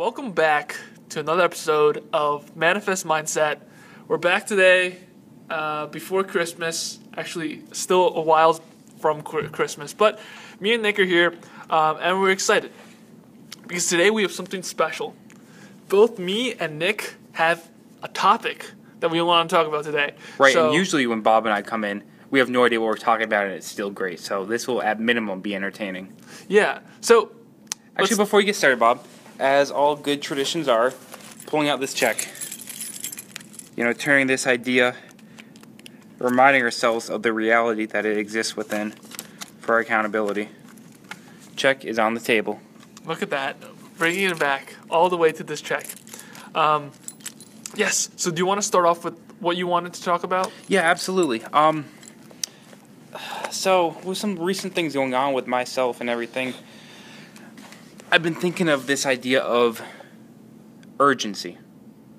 welcome back to another episode of Manifest Mindset. We're back today uh, before Christmas, actually, still a while from Christmas, but me and Nick are here um, and we're excited because today we have something special. Both me and Nick have a topic that we want to talk about today. Right, So- and usually when Bob and I come in, we have no idea what we're talking about, and it's still great. So this will, at minimum, be entertaining. yeah. So Actually, before you get started, Bob, as all good traditions are, pulling out this check. You know, turning this idea, reminding ourselves of the reality that it exists within for our accountability. Check is on the table. Look at that. Bringing it back all the way to this check. Um, yes. So, do you want to start off with what you wanted to talk about? Yeah, absolutely. Um, so with some recent things going on with myself and everything, I've been thinking of this idea of urgency.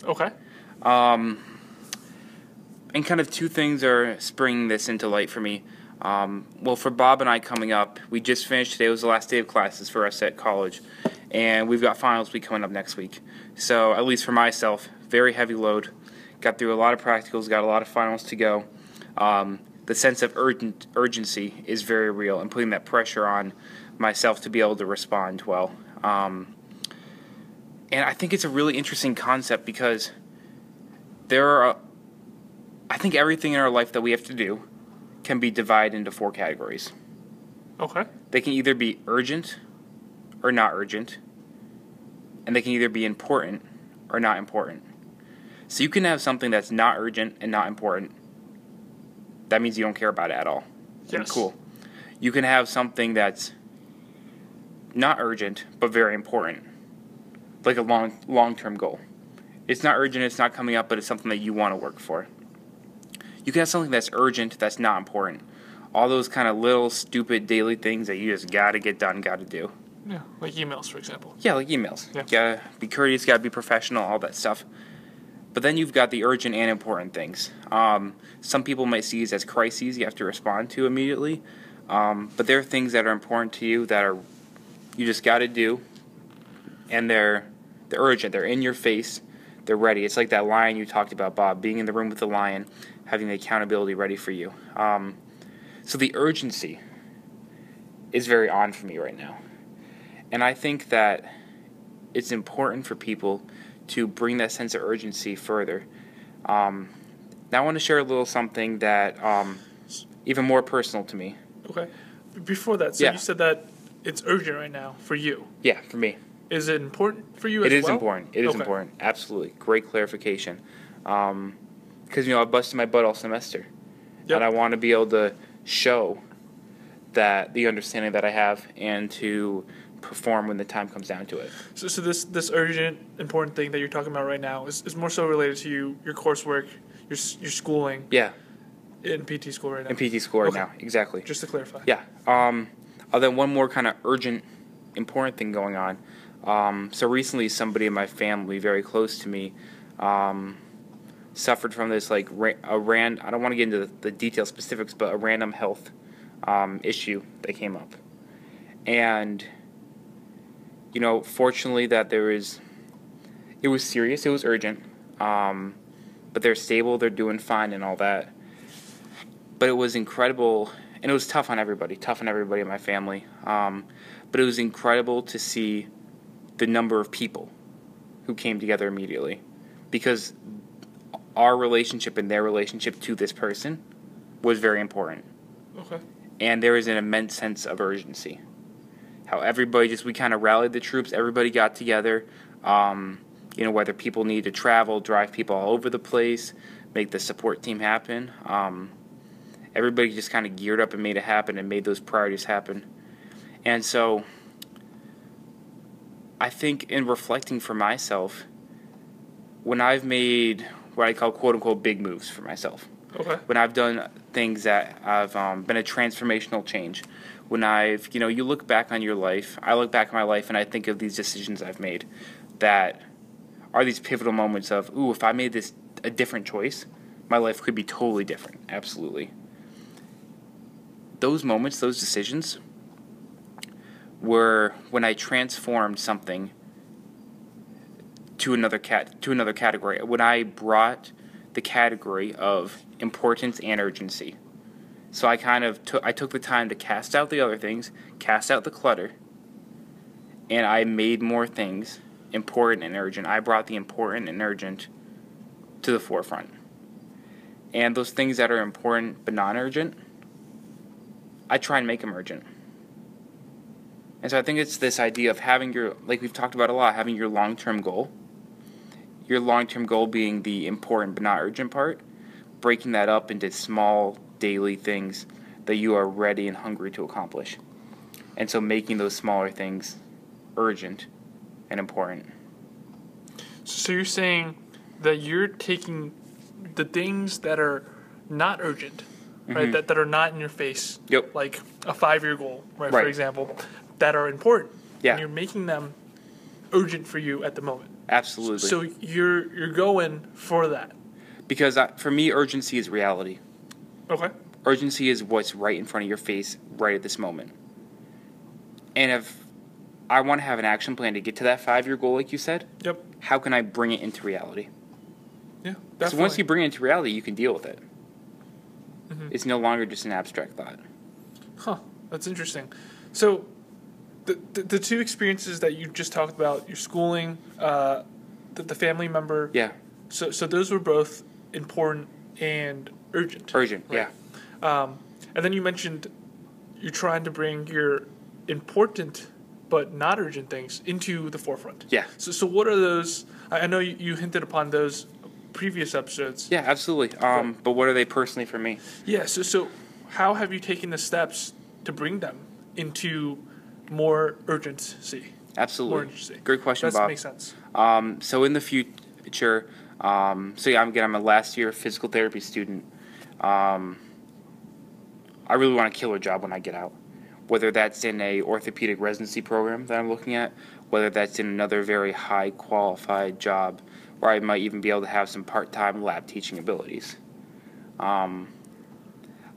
Okay. Um, and kind of two things are springing this into light for me. Um, well, for Bob and I coming up, we just finished today. was the last day of classes for us at college, and we've got finals week coming up next week. So, at least for myself, very heavy load. Got through a lot of practicals, got a lot of finals to go. Um, the sense of urgent urgency is very real, and putting that pressure on myself to be able to respond well. Um, and I think it's a really interesting concept because there are, I think everything in our life that we have to do can be divided into four categories. Okay. They can either be urgent or not urgent, and they can either be important or not important. So you can have something that's not urgent and not important. That means you don't care about it at all. Yes. Cool. You can have something that's not urgent but very important, like a long long term goal. It's not urgent, it's not coming up, but it's something that you want to work for. You can have something that's urgent that's not important. All those kind of little stupid daily things that you just gotta get done, gotta do. Yeah. Like emails, for example. Yeah, like emails. Yeah. Gotta be courteous, gotta be professional, all that stuff. But then you've got the urgent and important things. Um, some people might see these as crises you have to respond to immediately. Um, but there are things that are important to you that are you just got to do, and they're they're urgent. They're in your face. They're ready. It's like that lion you talked about, Bob, being in the room with the lion, having the accountability ready for you. Um, so the urgency is very on for me right now, and I think that it's important for people to bring that sense of urgency further. Um, now I want to share a little something that um, even more personal to me. Okay. Before that, so Yeah. you said that it's urgent right now for you. Yeah, for me. Is it important for you It is well? important. It is Okay. important. Absolutely. Great clarification. Because, you know, I've busted my butt all semester. Yep. And I want to be able to show that the understanding that I have and to perform when the time comes down to it. So, so this this urgent, important thing that you're talking about right now is, is more so related to you, your coursework, your your schooling Yeah. in PT school right now. In PT school right Okay. now. Exactly. Just to clarify. Yeah. Um, then one more kind of urgent, important thing going on. Um, so recently, somebody in my family, very close to me, um, suffered from this like ra- a ran. I don't want to get into the, the detailed specifics, but a random health um, issue that came up, and you know, fortunately, that there is. It was serious. It was urgent. Um, but they're stable. They're doing fine and all that but it was incredible and it was tough on everybody tough on everybody in my family. Um, but it was incredible to see the number of people who came together immediately. Because our relationship and their relationship to this person was very important. Okay. and there was an immense sense of urgency. How everybody just we kind of rallied the troops everybody got together um, you know whether people need to travel drive people all over the place make the support team happen um, everybody just kind of geared up and made it happen and made those priorities happen and so i think in reflecting for myself when i've made what i call quote unquote big moves for myself Okay. when I've done things that have um, been a transformational change. When I've, you know, you look back on your life, I look back on my life and I think of these decisions I've made that are these pivotal moments of, ooh, if I made this a different choice, my life could be totally different. Absolutely. Those moments, those decisions were when I transformed something to another cat to another category. When I brought the category of importance and urgency. So I kind of took I took the time to cast out the other things, cast out the clutter, and I made more things important and urgent. I brought the important and urgent to the forefront. And those things that are important but non urgent, I try and make them urgent. And so I think it's this idea of having your, like we've talked about a lot, having your long term goal. Your long term goal being the important but not urgent part, breaking that up into small daily things that you are ready and hungry to accomplish. And so making those smaller things urgent and important. So you're saying that you're taking the things that are not urgent, right? Mhm. That, that are not in your face. Yep. Like a five year goal, right, Right. For example, that are important. Yeah. And you're making them urgent for you at the moment. Absolutely. So you're you're going for that. because I, for me, urgency is reality. Okay. Urgency is what's right in front of your face right at this moment. And if I want to have an action plan to get to that five year goal, like you said, Yep. how can I bring it into reality? Yeah. Definitely. once you bring it into reality, you can deal with it. Mhm. It's no longer just an abstract thought. Huh. That's interesting. So, the, the, the two experiences that you just talked about, your schooling, uh, the, the family member. Yeah, So, so those were both important and urgent. urgent. Right. Yeah, Um, and then you mentioned you're trying to bring your important but not urgent things into the forefront. yeah, So, so what are those? I I know you, you hinted upon those previous episodes. yeah, absolutely. Um, but what are they personally for me? Yeah. So, so how have you taken the steps to bring them into more urgency? More Absolutely. urgency. Great question, That Bob. makes sense. Um, so in the future, um, so yeah, I'm, again, I'm a last year physical therapy student. Um, I really want a killer job when I get out, whether that's in a orthopedic residency program that I'm looking at, whether that's in another very high qualified job where I might even be able to have some part time lab teaching abilities. Um,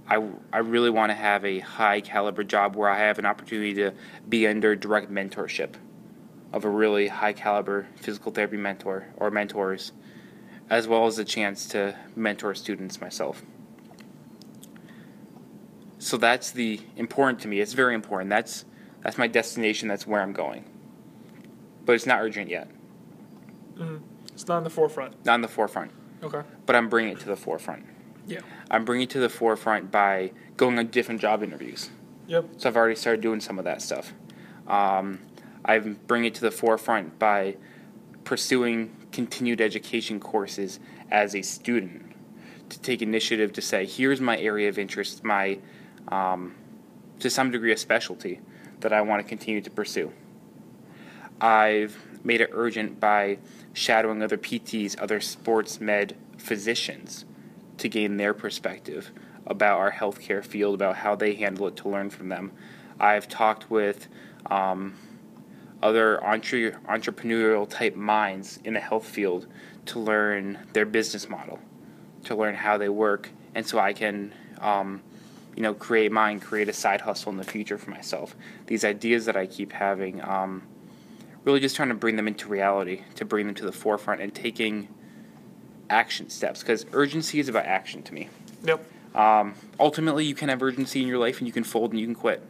I, I really want to have a high caliber job where I have an opportunity to be under direct mentorship of a really high caliber physical therapy mentor or mentors, as well as a chance to mentor students myself. So that's the important to me. It's very important. That's that's my destination. That's where I'm going. But it's not urgent yet. hmm It's not in the forefront. Not in the forefront. Okay. But I'm bringing it to the forefront. Yeah. I'm bringing it to the forefront by going on different job interviews. Yep. So I've already started doing some of that stuff. Um, I bring it to the forefront by pursuing continued education courses as a student to take initiative to say, here's my area of interest, my um, to some degree a specialty that I want to continue to pursue. I've made it urgent by shadowing other PTs, other sports med physicians to gain their perspective about our healthcare field, about how they handle it, to learn from them. I've talked with um, other entre- entrepreneurial type minds in the health field to learn their business model, to learn how they work, and so I can, um, you know, create mine, create a side hustle in the future for myself. These ideas that I keep having, um, really just trying to bring them into reality, to bring them to the forefront, and taking action steps because urgency is about action to me. Yep. Um, ultimately, you can have urgency in your life and you can fold and you can quit.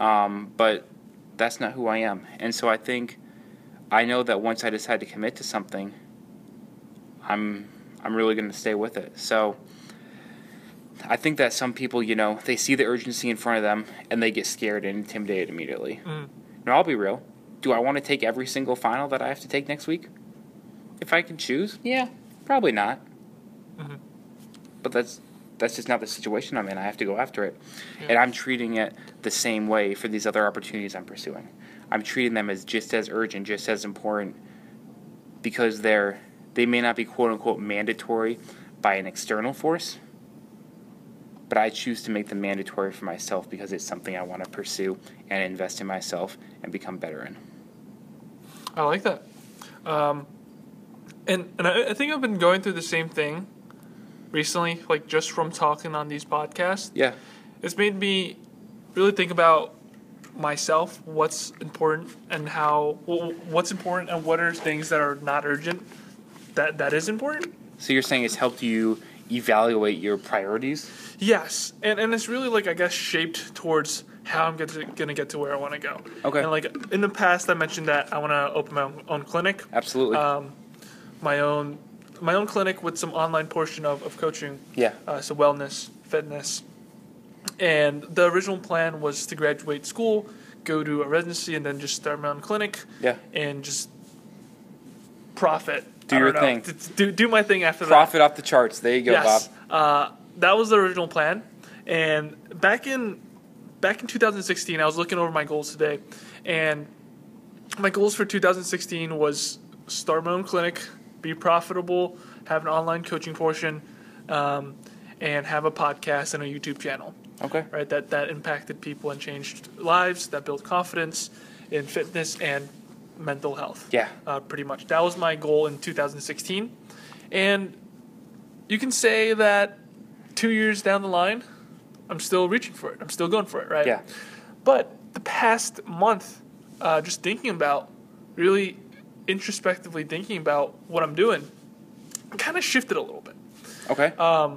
Um, but that's not who I am. And so I think I know that once I decide to commit to something, I'm I'm really going to stay with it. So I think that some people, you know, they see the urgency in front of them and they get scared and intimidated immediately. Mm. Now, I'll be real. Do I want to take every single final that I have to take next week? If I can choose, yeah, probably not. Mhm. But that's that's just not the situation I'm in. I have to go after it, Yeah. and I'm treating it the same way for these other opportunities I'm pursuing. I'm treating them as just as urgent, just as important, because they're they may not be quote unquote mandatory by an external force, but I choose to make them mandatory for myself because it's something I want to pursue and invest in myself and become better in. I like that. Um, and and I, I think I've been going through the same thing recently, like just from talking on these podcasts. Yeah. It's made me really think about myself what's important and how wh- what's important and what are things that are not urgent that that is important. So you're saying it's helped you evaluate your priorities? Yes, and and it's really like I guess shaped towards how I'm gonna gonna get to where I want to go. Okay. And like in the past, I mentioned that I want to open my own, own clinic, Absolutely. um, my own my own clinic with some online portion of, of coaching, yeah. uh, so wellness, fitness, and the original plan was to graduate school, go to a residency, and then just start my own clinic Yeah. and just profit. Do your know, thing. Do do my thing after that. Profit off the charts. There you go, yes. Bob. Uh, that was the original plan. And back in back in 2016, I was looking over my goals today, and my goals for 2016 was start my own clinic, be profitable, have an online coaching portion, um, and have a podcast and a YouTube channel. Okay. Right, that that impacted people and changed lives, that built confidence in fitness and mental health Yeah. uh, pretty much. That was my goal in 2016. And you can say that two years down the line, I'm still reaching for it. I'm still going for it, right? Yeah. But the past month, uh, just thinking about, really introspectively thinking about what I'm doing, kind of shifted a little bit. Okay. Uh,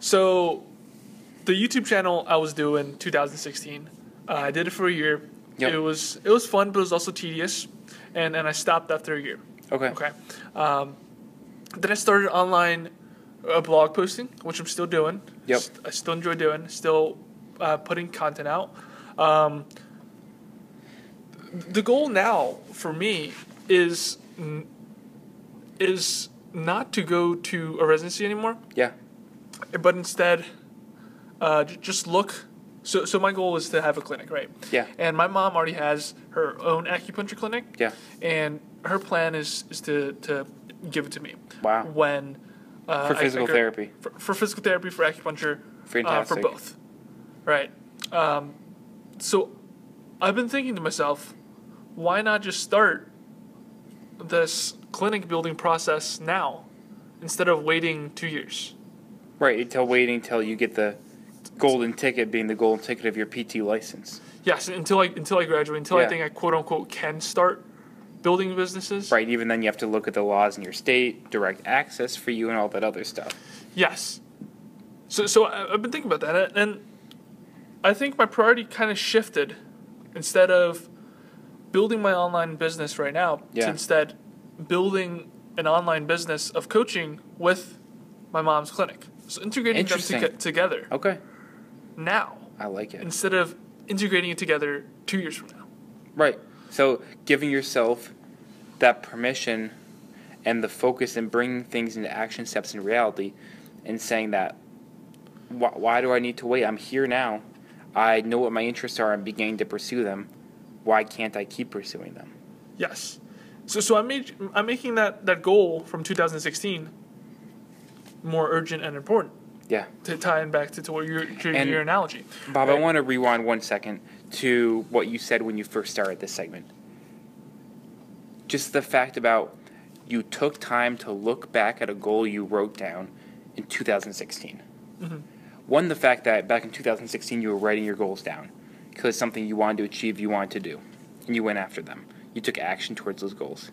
So, the YouTube channel I was doing 2016, uh, I did it for a year. Yep. It was it was fun, but it was also tedious, and and I stopped after a year. okay. Okay. Um, then I started online uh, blog posting, which I'm still doing. Yep. St- I still enjoy doing. Still uh, putting content out. Um, the goal now for me is is not to go to a residency anymore, Yeah. but instead uh, j- just look. So, so my goal is to have a clinic, right? Yeah. And my mom already has her own acupuncture clinic Yeah. and her plan is is to to give it to me. Wow. When uh, For I- I physical therapy. For, for physical therapy, for acupuncture, uh, for both. Right. Um, so I've been thinking to myself, why not just start this clinic building process now instead of waiting two years? Right. Until waiting until you get the golden ticket, being the golden ticket of your PT license. Yes, until I until I graduate, until I think I quote unquote can start building businesses. Right. Even then, you have to look at the laws in your state, direct access for you, and all that other stuff. Yes. So so I've been thinking about that, and I think my priority kind of shifted. Instead of building my online business right now, Yeah. to instead building an online business of coaching with my mom's clinic. So integrating them toge- together Okay. now I like it. instead of integrating it together two years from now. Right. So giving yourself that permission and the focus and bringing things into action steps in reality and saying that why, why do I need to wait? I'm here now. I know what my interests are. I'm beginning to pursue them. Why can't I keep pursuing them? Yes. So so I made I'm making that that goal from 2016 more urgent and important. Yeah. to tie in back to, to what your to And- your analogy. Bob, I want to rewind one second to what you said when you first started this segment. Just the fact about you took time to look back at a goal you wrote down in 2016. Mm-hmm. One, the fact that back in 2016 you were writing your goals down because it's something you wanted to achieve, you wanted to do, and you went after them. You took action towards those goals.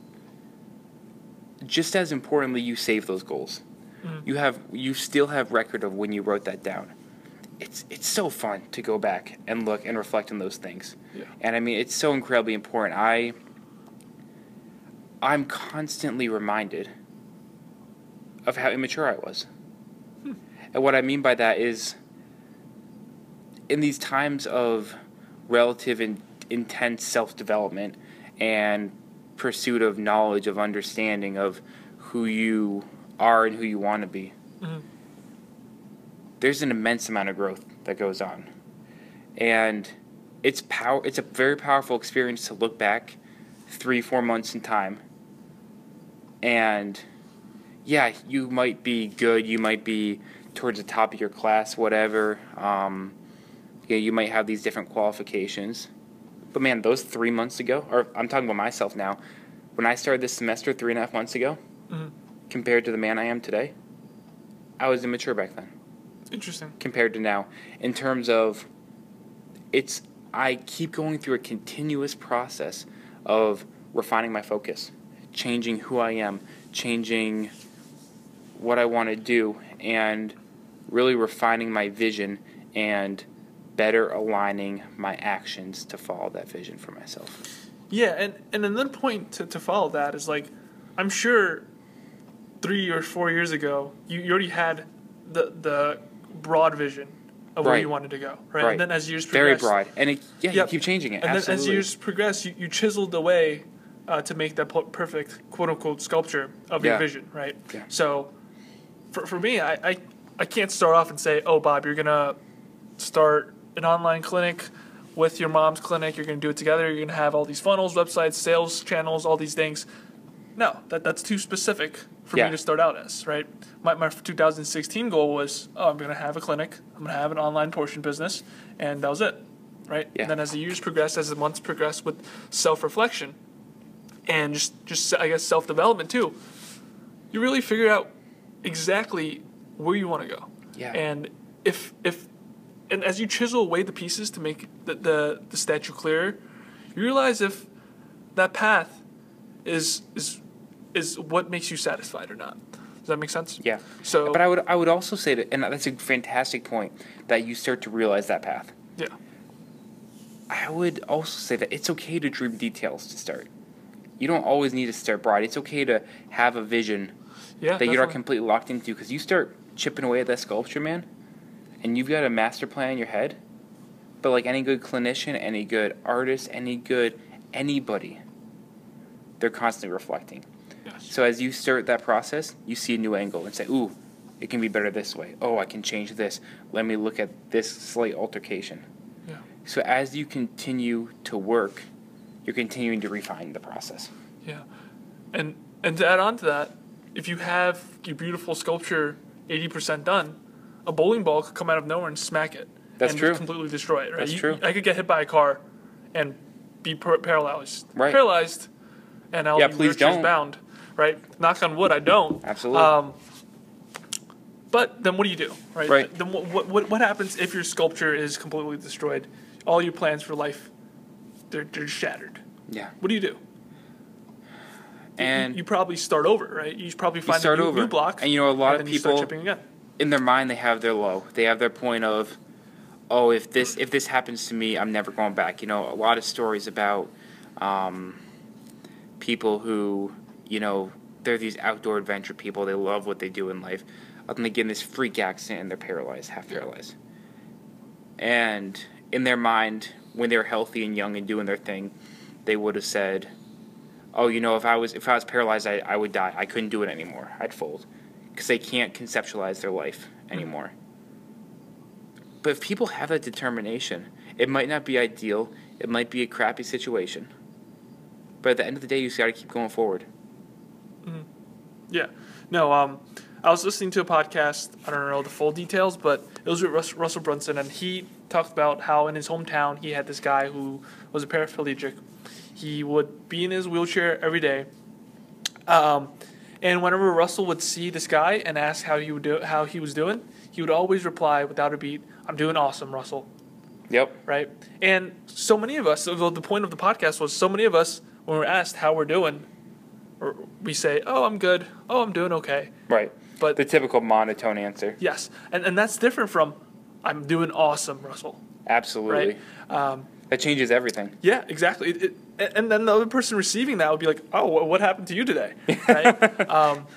Just as importantly, you saved those goals. Mm-hmm. You have you still have record of when you wrote that down it's it's so fun to go back and look and reflect on those things. Yeah. And I mean, it's so incredibly important. I I'm constantly reminded of how immature I was. Hmm. And what I mean by that is in these times of relative and intense self-development and pursuit of knowledge, of understanding of who you are and who you want to be mm-hmm. There's an immense amount of growth that goes on. And it's power it's a very powerful experience to look back three four months in time. And yeah you might be good you might be towards the top of your class whatever um, yeah, you might have these different qualifications. But man those three months ago or i'm talking about myself now when i started this semester three and a half months ago Mhm. compared to the man i am today i was immature back then Interesting. compared to now in terms of it's I keep going through a continuous process of refining my focus, changing who I am, changing what I want to do, and really refining my vision and better aligning my actions to follow that vision for myself. Yeah, and, and another point to, to follow that is like, I'm sure three or four years ago, you, you already had the the broad vision of where you wanted to go, right? Right. And then as years progress, Very broad, and it, yeah, Yep. you keep changing it. and then as years progress, you, you chiseled away uh, to make that perfect quote unquote sculpture of your vision, right? Yeah. So, for, for me, I, I I can't start off and say, oh, Bob, you're gonna start an online clinic with your mom's clinic. You're gonna do it together. You're gonna have all these funnels, websites, sales channels, all these things. No, that that's too specific for Yeah. me to start out as, right? My, my 2016 goal was, oh, I'm going to have a clinic, I'm going to have an online portion business, and that was it, right? Yeah. And then as the years progressed, as the months progressed with self reflection and just, just, I guess, self development too, you really figure out exactly where you want to go. Yeah. And if, if, and as you chisel away the pieces to make the, the, the statue clearer, you realize if that path is, is, is what makes you satisfied or not. Does that make sense? Yeah. So, But I would I would also say that, and that's a fantastic point, that you start to realize that path. yeah, I would also say that it's okay to dream details to start. You don't always need to start broad. It's okay to have a vision yeah, that you're not completely locked into because you start chipping away at that sculpture, man, and you've got a master plan in your head. But like any good clinician, any good artist, any good anybody, they're constantly reflecting. Yes. So as you start that process, you see a new angle and say, "Ooh, it can be better this way. Oh, I can change this. Let me look at this slight altercation." Yeah. So as you continue to work, you're continuing to refine the process. Yeah, and and to add on to that, if you have your beautiful sculpture eighty percent done, a bowling ball could come out of nowhere and smack it. That's and true. Completely destroy it. Right. That's You- true. I could get hit by a car, and be par- paralyzed. Right. Paralyzed, and I'll Yeah, be please don't. bound. Right. Knock on wood. I don't. Absolutely. Um, but then what do you do? Right. Right. Then what, what what happens if your sculpture is completely destroyed? All your plans for life, they're they're shattered. Yeah. What do you do? And you, you probably start over, right? You probably you find start a new, over. new block, And you know, a lot of you people again. in their mind they have their low. They have their point of, oh, if this if this happens to me, I'm never going back. You know, a lot of stories about um, people who, you know, they're these outdoor adventure people. They love what they do in life. And they get in this freak accident and they're paralyzed, half paralyzed. And in their mind, when they were healthy and young and doing their thing, they would have said, "Oh, you know, if I was if I was paralyzed, I, I would die. I couldn't do it anymore. I'd fold." because they can't conceptualize their life hmm. anymore. But if people have that determination, it might not be ideal, it might be a crappy situation. But at the end of the day, you just got to keep going forward. Yeah. No, um, I was listening to a podcast. I don't know the full details, but it was with Rus- Russell Brunson, and he talked about how in his hometown he had this guy who was a paraplegic. He would be in his wheelchair every day, um, and whenever Russell would see this guy and ask how he would do how he was doing, he would always reply without a beat, "I'm doing awesome, Russell." Yep. right? And so many of us, the point of the podcast was so many of us, when we're asked how we're doing, or we say, "Oh, I'm good. Oh, I'm doing okay." Right. But The typical monotone answer. yes, and and that's different from, "I'm doing awesome, Russell." Absolutely. Right? Um, That changes everything. yeah, exactly. It, it, and then the other person receiving that would be like, "Oh, what happened to you today?" Right? um,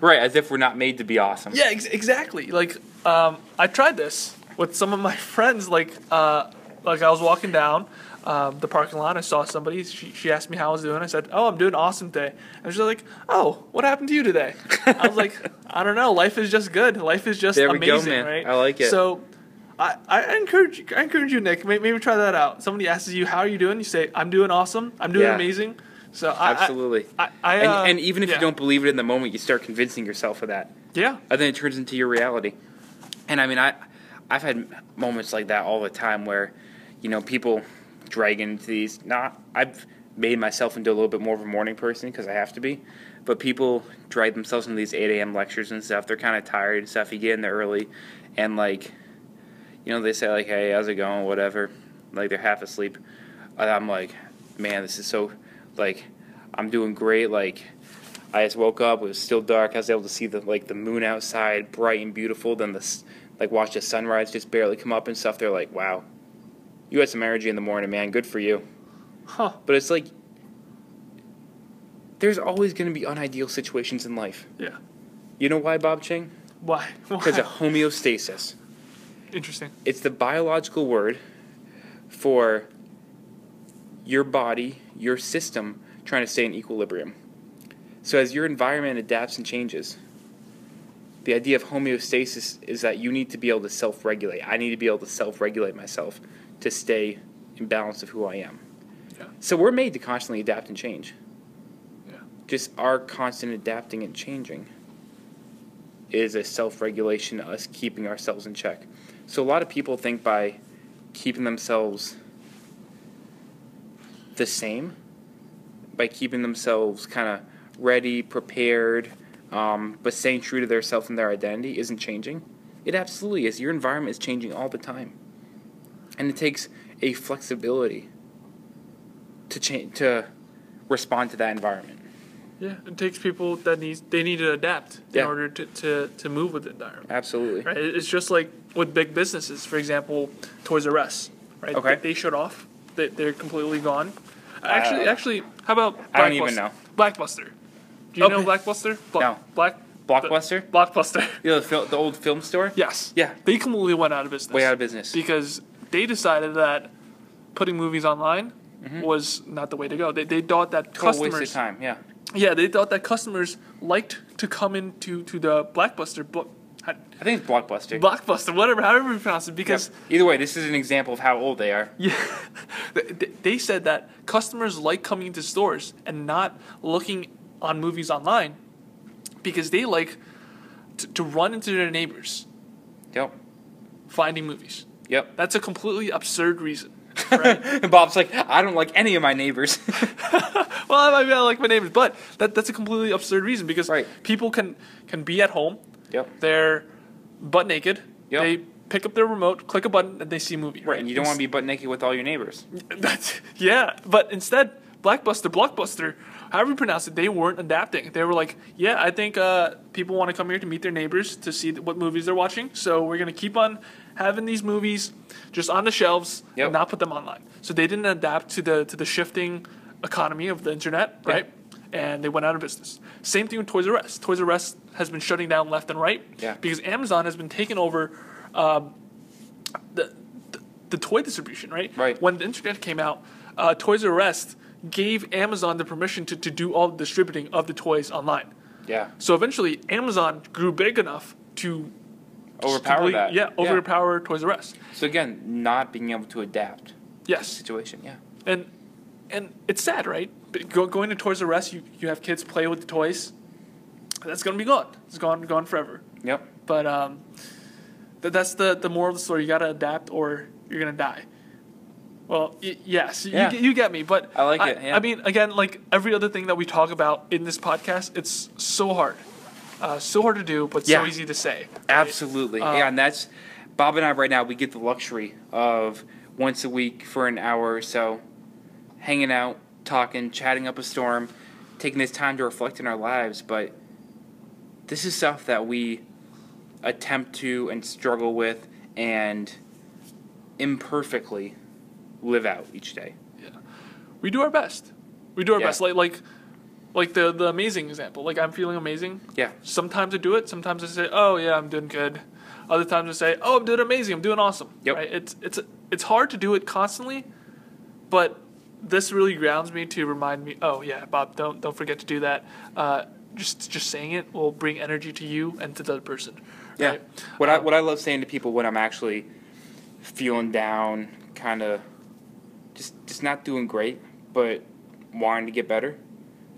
Right, as if we're not made to be awesome. Yeah, ex- exactly. Like, um, I tried this with some of my friends. Like, uh, like I was walking down um, the parking lot. I saw somebody. She, she asked me how I was doing. I said, "Oh, I'm doing awesome today." And she's like, "Oh, what happened to you today?" I was like, "I don't know. Life is just good. Life is just There we go, amazing, man. right?" I like it. So. I, I encourage you, I encourage you, Nick. Maybe, maybe try that out. Somebody asks you, "How are you doing?" You say, "I'm doing awesome. I'm doing Yeah. amazing." So I, Absolutely. I, I, and, uh, and even if yeah. you don't believe it in the moment, you start convincing yourself of that. yeah, and then it turns into your reality. And I mean, I, I've had moments like that all the time where, you know, people drag into these. Not, I've made myself into a little bit more of a morning person because I have to be, but people drag themselves into these 8 a.m. lectures and stuff. They're kind of tired and stuff. You get in there early, and like, you know, they say like, "Hey, how's it going?" Whatever. like they're half asleep. And I'm like, man, this is so like I'm doing great. Like I just woke up, it was still dark. I was able to see the like the moon outside, bright and beautiful. Then the like watch the sunrise just barely come up and stuff. They're like, wow, you had some energy in the morning, man. Good for you. Huh. But it's like there's always going to be unideal situations in life. Yeah. You know why, Bob Ching? Why? Because of homeostasis. Interesting. It's the biological word for your body, your system trying to stay in equilibrium. So as your environment adapts and changes, the idea of homeostasis is that you need to be able to self-regulate. I need to be able to self-regulate myself to stay in balance of who I am. Yeah. So we're made to constantly adapt and change. Yeah. Just our constant adapting and changing is a self-regulation, us keeping ourselves in check. So a lot of people think by keeping themselves the same, by keeping themselves kind of ready, prepared, um, but staying true to their self and their identity isn't changing. It absolutely is. Your environment is changing all the time, and it takes a flexibility to change to respond to that environment. Yeah. It takes people that needs they need to adapt Yeah. in order to, to, to move with the environment. Absolutely. Right. It's just like with big businesses. For example, Toys R Us. Right. Okay. They, they shut off. They, they're completely gone. Actually, Uh, actually, how about I don't even know. Blackbuster. Do you know Okay. Blackbuster? Bla- No. Black. Blockbuster, Blockbuster. you know, the, fil- the old film store. yes. Yeah, They completely went out of business. way out of business. because they decided that putting movies online mm-hmm. was not the way to go. They, they thought that Total waste of customers, time. Yeah. yeah, they thought that customers liked to come into to the blockbuster blo- I think it's Blockbuster. Blockbuster, whatever, however you pronounce it, because Yep. Either way, this is an example of how old they are. yeah, they, said that customers like coming to stores and not looking on movies online because they like to, to run into their neighbors Yep. finding movies. Yep. That's a completely absurd reason. Right? And Bob's like, I don't like any of my neighbors. well, I might be like my neighbors, but that, that's a completely absurd reason because Right. people can can be at home, yep. they're butt naked, Yep. they pick up their remote, click a button, and they see a movie. Right. And you don't want to be butt naked with all your neighbors. That's yeah, but instead, Blackbuster, Blockbuster, however you pronounce it, they weren't adapting. They were like, yeah, I think uh, people want to come here to meet their neighbors to see what movies they're watching, so we're gonna keep on having these movies just on the shelves Yep. and not put them online. So they didn't adapt to the to the shifting economy of the internet, Yeah. right? And they went out of business. Same thing with Toys R Us. Toys R Us has been shutting down left and right Yeah. because Amazon has been taking over um, the, the the toy distribution, right? Right. When the internet came out, uh, Toys R Us gave Amazon the permission to, to do all the distributing of the toys online. Yeah. So eventually, Amazon grew big enough to Overpower that. Yeah, overpower Toys R Us. So again, not being able to adapt to the Yes, situation. Yeah. and and it's sad, right? But go, going to Toys R Us, you, you have kids play with the toys. That's gonna be gone. It's gone gone forever. Yep. But um, th- that's the the moral of the story. You gotta adapt, or you're gonna die. Well, y- yes, Yeah. you, you get me. But I like it, yeah. I mean, again, like every other thing that we talk about in this podcast, it's so hard, uh, so hard to do, but so easy to say. right? Absolutely. Uh, yeah, and that's Bob and I right now. We get the luxury of once a week for an hour or so, hanging out, talking, chatting up a storm, taking this time to reflect in our lives. But this is stuff that we attempt to and struggle with and imperfectly live out each day. Yeah. We do our best. We do our Yeah. best. Like like like the the amazing example. Like I'm feeling amazing. Yeah. Sometimes I do it. Sometimes I say, "Oh yeah, I'm doing good." Other times I say, "Oh, I'm doing amazing. I'm doing awesome." Yep. Right? It's it's it's hard to do it constantly, but this really grounds me to remind me. Oh yeah, Bob, don't don't forget to do that. Uh, just just saying it will bring energy to you and to the other person. Yeah. Right? What I Um, what I love saying to people when I'm actually feeling down, kind of just just not doing great, but wanting to get better.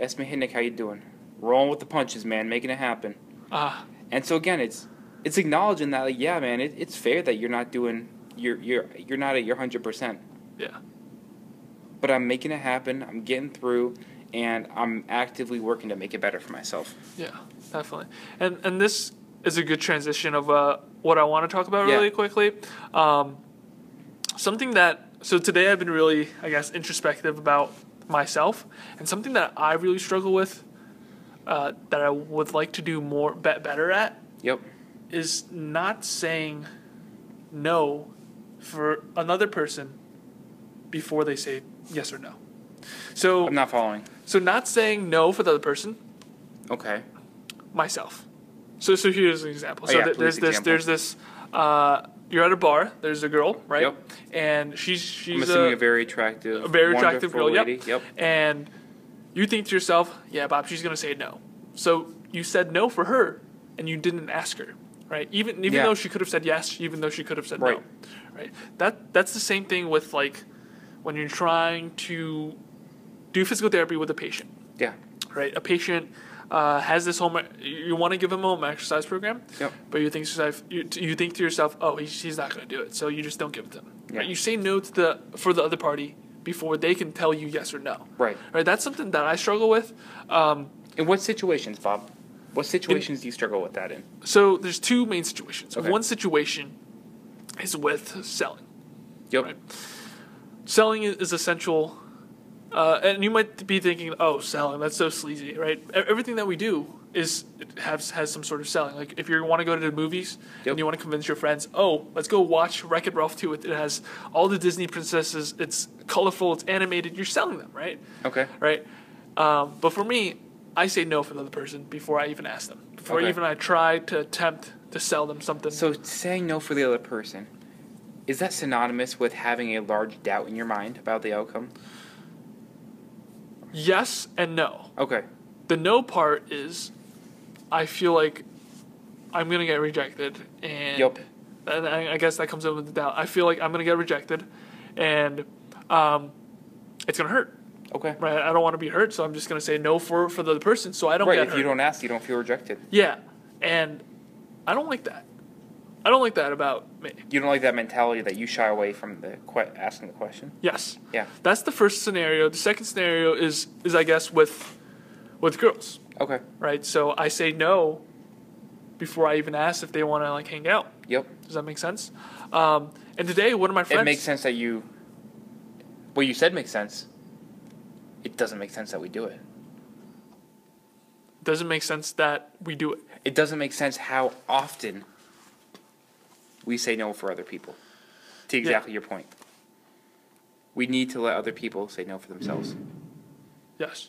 Ask me, how you doing? Rolling with the punches, man, making it happen. Ah, And so again, it's it's acknowledging that, like, yeah, man, it, it's fair that you're not doing you're you're you're not at your hundred percent, yeah. but I'm making it happen. I'm getting through, and I'm actively working to make it better for myself. Yeah, definitely. And and this is a good transition of uh, what I want to talk about Yeah. really quickly. Um, something that so today I've been really, I guess, introspective about myself, and something that I really struggle with, uh, that I would like to do more, be- better at, Yep. is not saying no for another person before they say yes or no. So, I'm not following. so not saying no for the other person, Okay. myself. So, so here's an example. Oh, So yeah, th- there's this, example. there's this. Uh, you're at a bar. There's a girl, right? Yep. And she's I'm she's assuming a, a very attractive, a very attractive girl. lady. Yep. Yep. And you think to yourself, yeah, Bob, she's gonna say no. So you said no for her, and you didn't ask her, right? Even even Yeah. though she could have said yes, even though she could have said Right. no, right? That that's the same thing with like when you're trying to do physical therapy with a patient Yeah. right? A patient uh, has this home. You want to give him a home exercise program, Yep. but you think to yourself, you, you think to yourself, oh, he's, he's not going to do it, so you just don't give it to him. Yeah. Right? You say no to the for the other party before they can tell you yes or no. Right. Right. That's something that I struggle with. Um, In what situations, Bob? What situations do you struggle with that in? so there's two main situations. Okay. One situation is with selling. Yep. Right. Selling is essential. Uh, and you might be thinking, "Oh, selling, that's so sleazy, right?" Everything that we do is has has some sort of selling. Like if you want to go to the movies Yep. and you want to convince your friends, "Oh, let's go watch Wreck It Ralph 2. It, it has all the Disney princesses. It's colorful. It's animated. You're selling them, right? Okay. Right? Um, but for me, I say no for the other person before I even ask them. Before Okay. even I try to attempt to sell them something. So saying no for the other person, is that synonymous with having a large doubt in your mind about the outcome? Yes and no. Okay. The no part is, I feel like I'm gonna get rejected, and Yep. and I, I guess that comes in with the doubt. I feel like I'm gonna get rejected, and um, it's gonna hurt. Okay. Right? I don't want to be hurt, so I'm just gonna say no for for the person, so I don't Right. If hurt. you don't ask, you don't feel rejected. yeah, and I don't like that. I don't like that about me. You don't like that mentality that you shy away from the que- asking the question. Yes. Yeah. That's the first scenario. The second scenario is is I guess with with girls. Okay. right? So I say no before I even ask if they want to like hang out. Yep. Does that make sense? Um, and today, one of my friends. It makes sense that you. What you said makes sense. It doesn't make sense that we do it. Doesn't make sense that we do it. It doesn't make sense how often we say no for other people. To exactly your point. We need to let other people say no for themselves. Yes.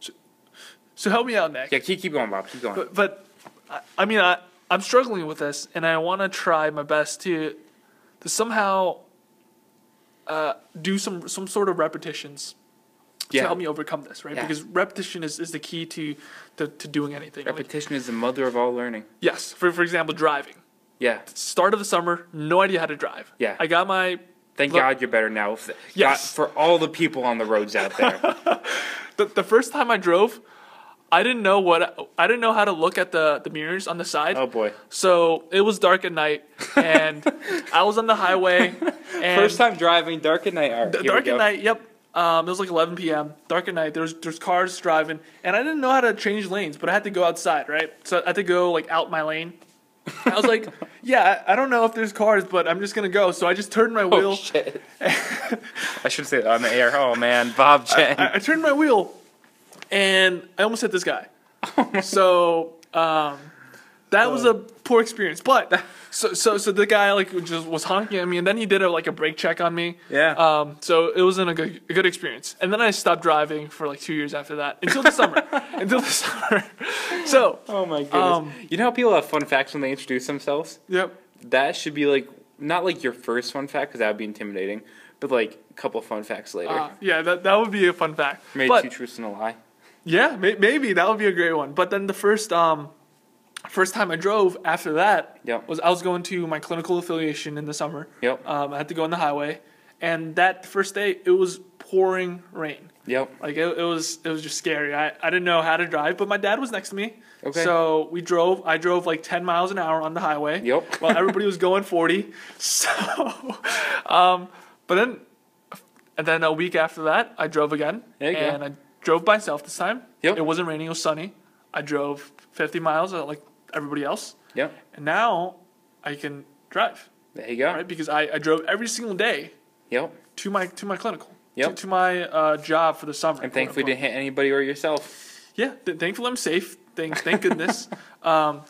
So, so help me out, Nick. Yeah, keep, keep going, Bob. Keep going. But, but I, I mean, I, I'm struggling with this, and I want to try my best to to somehow uh, do some some sort of repetitions Yeah. to help me overcome this, right? Yeah. Because repetition is, is the key to, to, to doing anything. Like, Repetition is the mother of all learning. yes. For for example, driving. Yeah. start of the summer, no idea how to drive. Yeah. I got my Thank Look- God you're better now. F- Yes. God, for all the people on the roads out there. the, the first time I drove, I didn't know what I didn't know how to look at the the mirrors on the side. oh boy. So it was dark at night, and I was on the highway. And First time driving, dark at night. All right, d- dark at night. Yep. Um, it was like 11 p.m. Dark at night. There's there's cars driving, and I didn't know how to change lanes, but I had to go outside, right? So I had to go like out my lane. I was like, yeah, I I don't know if there's cars, but I'm just gonna go. So I just turned my wheel. Oh shit. I should say that on the air. Oh man, Bob Chen. I, I turned my wheel, and I almost hit this guy. so um, that was a poor experience. But so so so the guy like just was honking at me, and then he did a like a brake check on me. Yeah. Um. So it wasn't a good a good experience. And then I stopped driving for like two years after that until the summer. until the summer. So oh my goodness. um, you know how people have fun facts when they introduce themselves? yep. That should be like not like your first fun fact because that would be intimidating, but like a couple fun facts later. Uh, yeah, that, that would be a fun fact. Made but two truths and a lie. Yeah, may- maybe that would be a great one. But then the first um, first time I drove after that Yep. was I was going to my clinical affiliation in the summer. Yep. Um, I had to go on the highway, and that first day it was pouring rain. Yep. Like it, it was it was just scary. I, I didn't know how to drive, but my dad was next to me. Okay. So we drove. I drove like ten miles an hour on the highway. Yep. While everybody was going forty. So, um, but then, and then a week after that, I drove again. You go. and I drove myself this time. Yep. It wasn't raining. It was sunny. I drove fifty miles uh, like everybody else, Yeah. and now I can drive There you go. right because I, I drove every single day Yep. to my to my clinical. Yep. To, to my uh, job for the summer. And thankfully, didn't hit anybody or yourself. Yeah, th- thankfully I'm safe. Thank, thank goodness. um,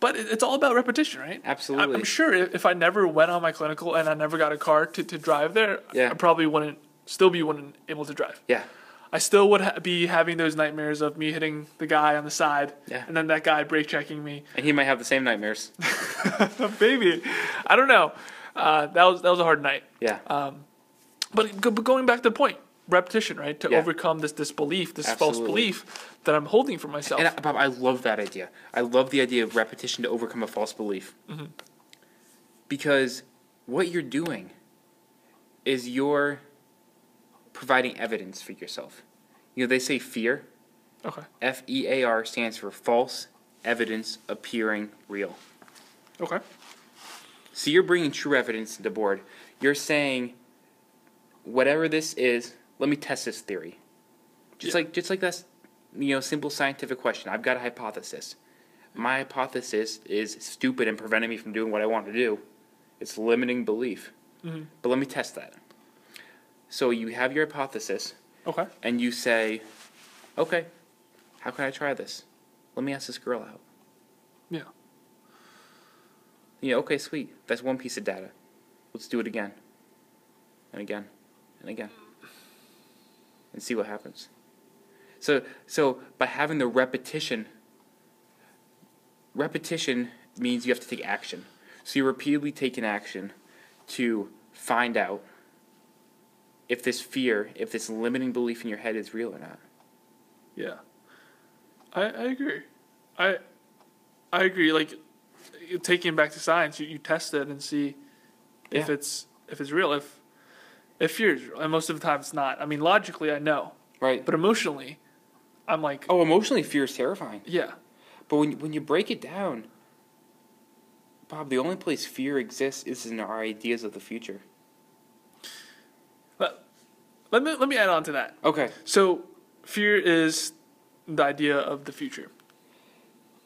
but it, it's all about repetition, right? Absolutely. I'm sure if, if I never went on my clinical and I never got a car to, to drive there, Yeah. I probably wouldn't still be wouldn't able to drive. Yeah. I still would ha- be having those nightmares of me hitting the guy on the side, Yeah. and then that guy brake checking me. And he might have the same nightmares. Maybe, I don't know. Uh, that was that was a hard night. Yeah. Um, But, but going back to the point, repetition, right? To Yeah. overcome this this belief, this false belief that I'm holding for myself. And I, Bob, I love that idea. I love the idea of repetition to overcome a false belief. Because what you're doing is you're providing evidence for yourself. You know, they say fear, okay. F E A R, stands for false evidence appearing real. Okay. So you're bringing true evidence to the board. You're saying, whatever this is, let me test this theory. Just Yeah. like just like that's you know simple scientific question. I've got a hypothesis. My hypothesis is stupid and preventing me from doing what I want to do. It's limiting belief. Mhm. But let me test that. So you have your hypothesis Okay. and you say, okay, how can I try this? Let me ask this girl out. Yeah. Yeah, okay, sweet. That's one piece of data. Let's do it again. And again. And again. And see what happens. So so by having the repetition repetition means you have to take action. So you're repeatedly taking action to find out if this fear, if this limiting belief in your head is real or not. Yeah. I, I agree. I I agree. Like taking back to science, you, you test it and see if it's if it's real. If if fear is real, and most of the time it's not. I mean, logically I know, Right. but emotionally, I'm like, Oh, emotionally fear is terrifying. yeah, But when when you break it down, Bob, the only place fear exists is in our ideas of the future. Let, me let me add on to that. Okay. So, fear is the idea of the future.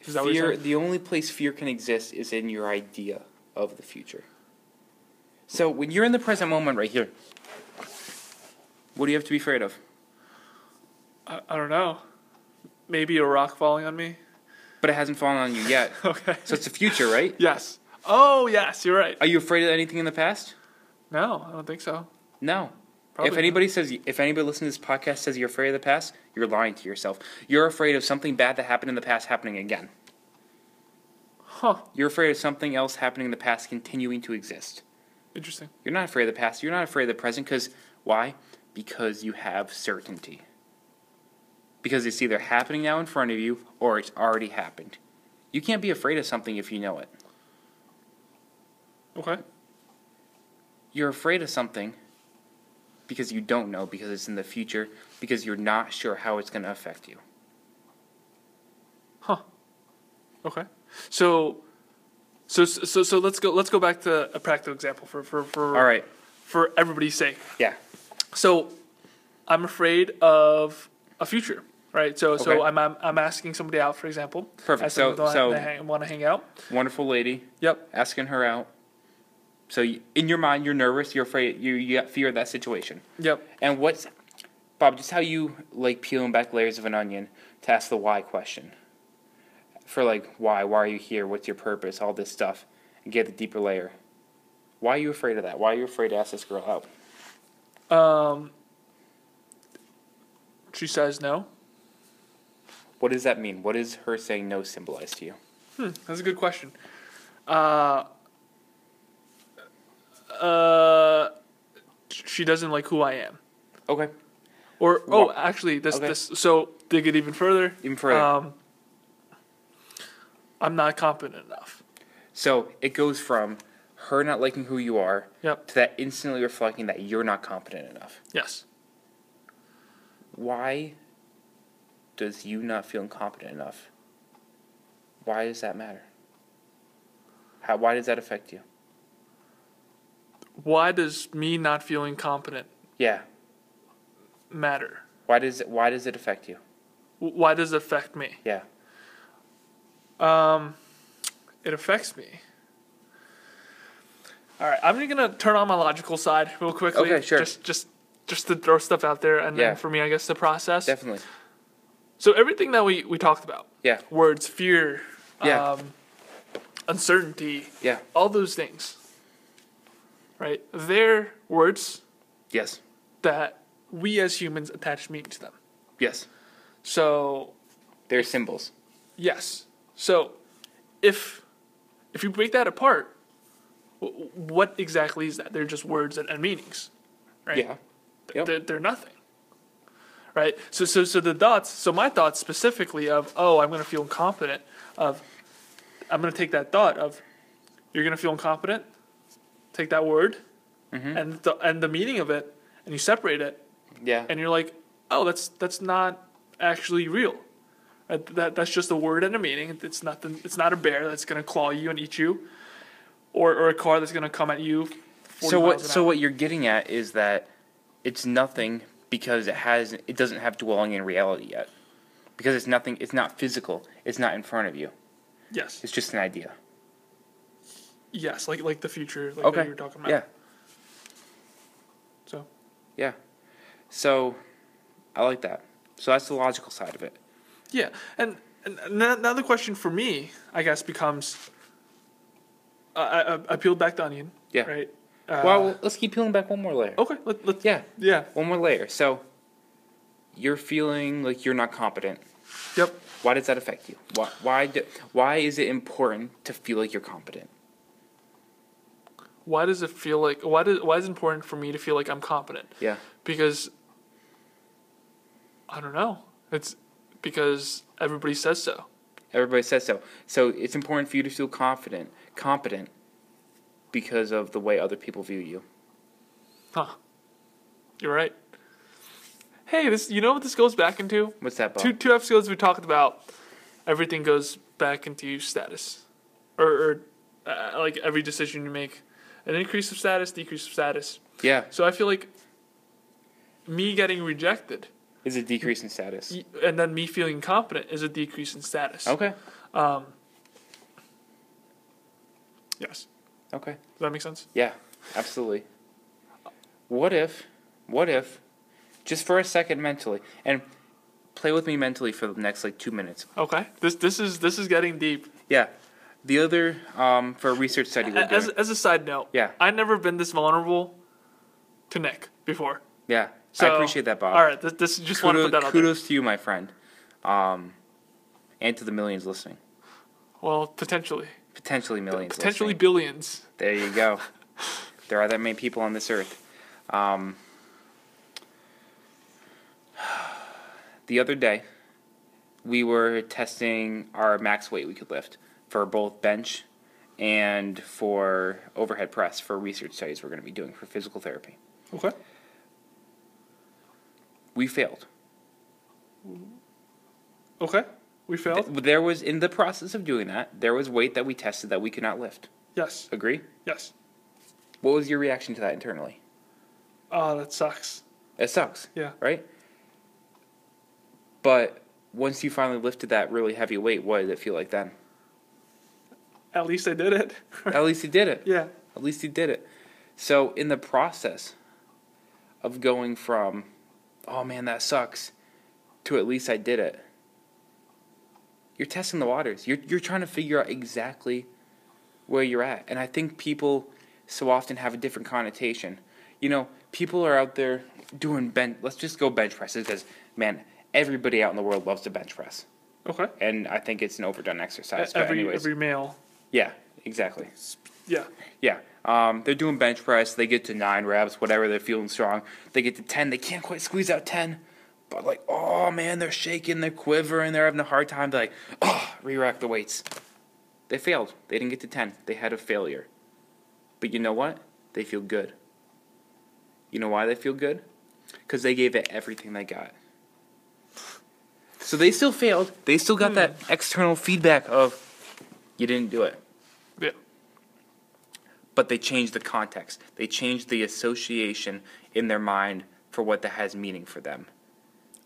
Is that Fear the only place fear can exist is in your idea of the future. So when you're in the present moment right here, what do you have to be afraid of? I, I don't know. Maybe a rock falling on me. But it hasn't fallen on you yet. Okay. So it's the future, right? yes. Oh yes, you're right. Are you afraid of anything in the past? No, I don't think so. No. Probably if not. anybody says if anybody listening to this podcast says you're afraid of the past, you're lying to yourself. You're afraid of something bad that happened in the past happening again. Huh. You're afraid of something else happening in the past continuing to exist. Interesting. You're not afraid of the past. You're not afraid of the present because why? Because you have certainty. Because it's either happening now in front of you or it's already happened. You can't be afraid of something if you know it. Okay. You're afraid of something because you don't know, because it's in the future, because you're not sure how it's going to affect you. Huh. Okay. So, so so so let's go let's go back to a practical example for for for All right. for everybody's sake. Yeah. So, I'm afraid of a future, right? So so I'm, I'm I'm asking somebody out, for example. Perfect. So- so- want to hang out. Wonderful lady, Yep. asking her out. So you, in your mind, you're nervous. You're afraid. You you fear of that situation. Yep. And what's Bob? Just how you like peeling back layers of an onion to ask the why question. For like why? Why are you here? What's your purpose? All this stuff, and get the deeper layer. Why are you afraid of that? Why are you afraid to ask this girl out? Um. She says no. What does that mean? What does her saying no symbolize to you? Hmm, that's a good question. Uh, uh, she doesn't like who I am. Okay, Or oh, Wha- actually, this Okay. this so dig it even further. even further. Um, I'm not confident enough. so it goes from her not liking who you are Yep. to that instantly reflecting that you're not competent enough. Yes. Why does you not feel incompetent enough? Why does that matter? How, why does that affect you? Why does me not feeling competent Yeah. matter? Why does it, why does it affect you? Why does it affect me? Yeah. Um, it affects me. All right, I'm gonna turn on my logical side real quickly. Okay, sure. Just, just, just to throw stuff out there, and Yeah. then for me, I guess to process. Definitely. So everything that we we talked about, Yeah. words, fear, Yeah. um, uncertainty, Yeah. all those things, right? They're words Yes. that we as humans attach meaning to them. Yes. So They're symbols. yes, so if if you break that apart, wh- what exactly is that? They're just words and, and meanings, right? Yeah. Yep. They're, they're nothing. Right? So, so, so the thoughts, so my thoughts specifically of, oh, I'm going to feel incompetent, of, I'm going to take that thought of, you're going to feel incompetent, take that word, Mm-hmm. and, the, and the meaning of it, and you separate it, Yeah. and you're like, oh, that's, that's not actually real. That, that, that's just a word and a meaning. It's nothing, it's not a bear that's going to claw you and eat you, or, or a car that's going to come at you. 40 so what so hour. what you're getting at is that it's nothing because it has it doesn't have dwelling in reality yet. Because it's nothing it's not physical. It's not in front of you. Yes. It's just an idea. Yes, like like the future, like Okay. what you were talking about. Yeah. So Yeah. So I like that. So that's the logical side of it. yeah, and, and the question for me, I guess, becomes. Uh, I, I I peeled back the onion. Yeah. Right. Uh, well, let's keep peeling back one more layer. Okay. Let, let's. Yeah. Yeah. One more layer. So you're feeling like you're not competent. Yep. Why does that affect you? Why why do, why is it important to feel like you're competent? Why does it feel like? Why does why is it important for me to feel like I'm competent? Yeah. Because. I don't know. It's because everybody says so. Everybody says so. So it's important for you to feel confident, competent, because of the way other people view you. Huh. You're right. Hey, this. You know what this goes back into? What's that, Bob? two two episodes we talked about everything goes back into status or, or uh, like every decision you make an increase of status decrease of status Yeah, so i feel like me getting rejected is a decrease in status. and then me feeling confident is a decrease in status Okay. Um, yes Okay. does that make sense Yeah, absolutely. What if, what if, just for a second mentally, and play with me mentally for the next like two minutes. okay this this is this is getting deep Yeah. The other, um, for a research study we're as, doing. as a side note Yeah. i've never been this vulnerable to nick before Yeah. so I appreciate that, Bob. all right this, this just want to put that out there kudos to you, my friend. Um, and to the millions listening. well potentially Potentially millions potentially listening. billions There you go. there are that many people on this earth. Um, the other day, we were testing our max weight we could lift for both bench and for overhead press for research studies we're going to be doing for physical therapy. okay We failed. Okay. We failed? Th- There was in the process of doing that, there was weight that we tested that we could not lift. Yes. Agree? Yes. What was your reaction to that internally? Oh, that sucks. It sucks. Yeah. right? But once you finally lifted that really heavy weight, what did it feel like then? At least I did it. At least he did it. yeah. At least he did it. So in the process of going from, oh man, that sucks, to at least I did it, you're testing the waters. You're you're trying to figure out exactly where you're at. And I think people so often have a different connotation. You know, people are out there doing bench. Let's just go bench presses because man, everybody out in the world loves to bench press, Okay. and I think it's an overdone exercise. Every anyways, every male. Yeah, exactly. Yeah. Yeah. Um, they're doing bench press. They get to nine reps, whatever. They're feeling strong. They get to ten. They can't quite squeeze out ten. But like, oh man, they're shaking, they're quivering, they're having a hard time. They're like, oh, re-rack the weights. They failed. They didn't get to ten. They had a failure. But you know what? They feel good. You know why they feel good? Because they gave it everything they got. So they still failed. They still got that external feedback of, you didn't do it Yeah. but they changed the context. They changed the association in their mind for what that has meaning for them.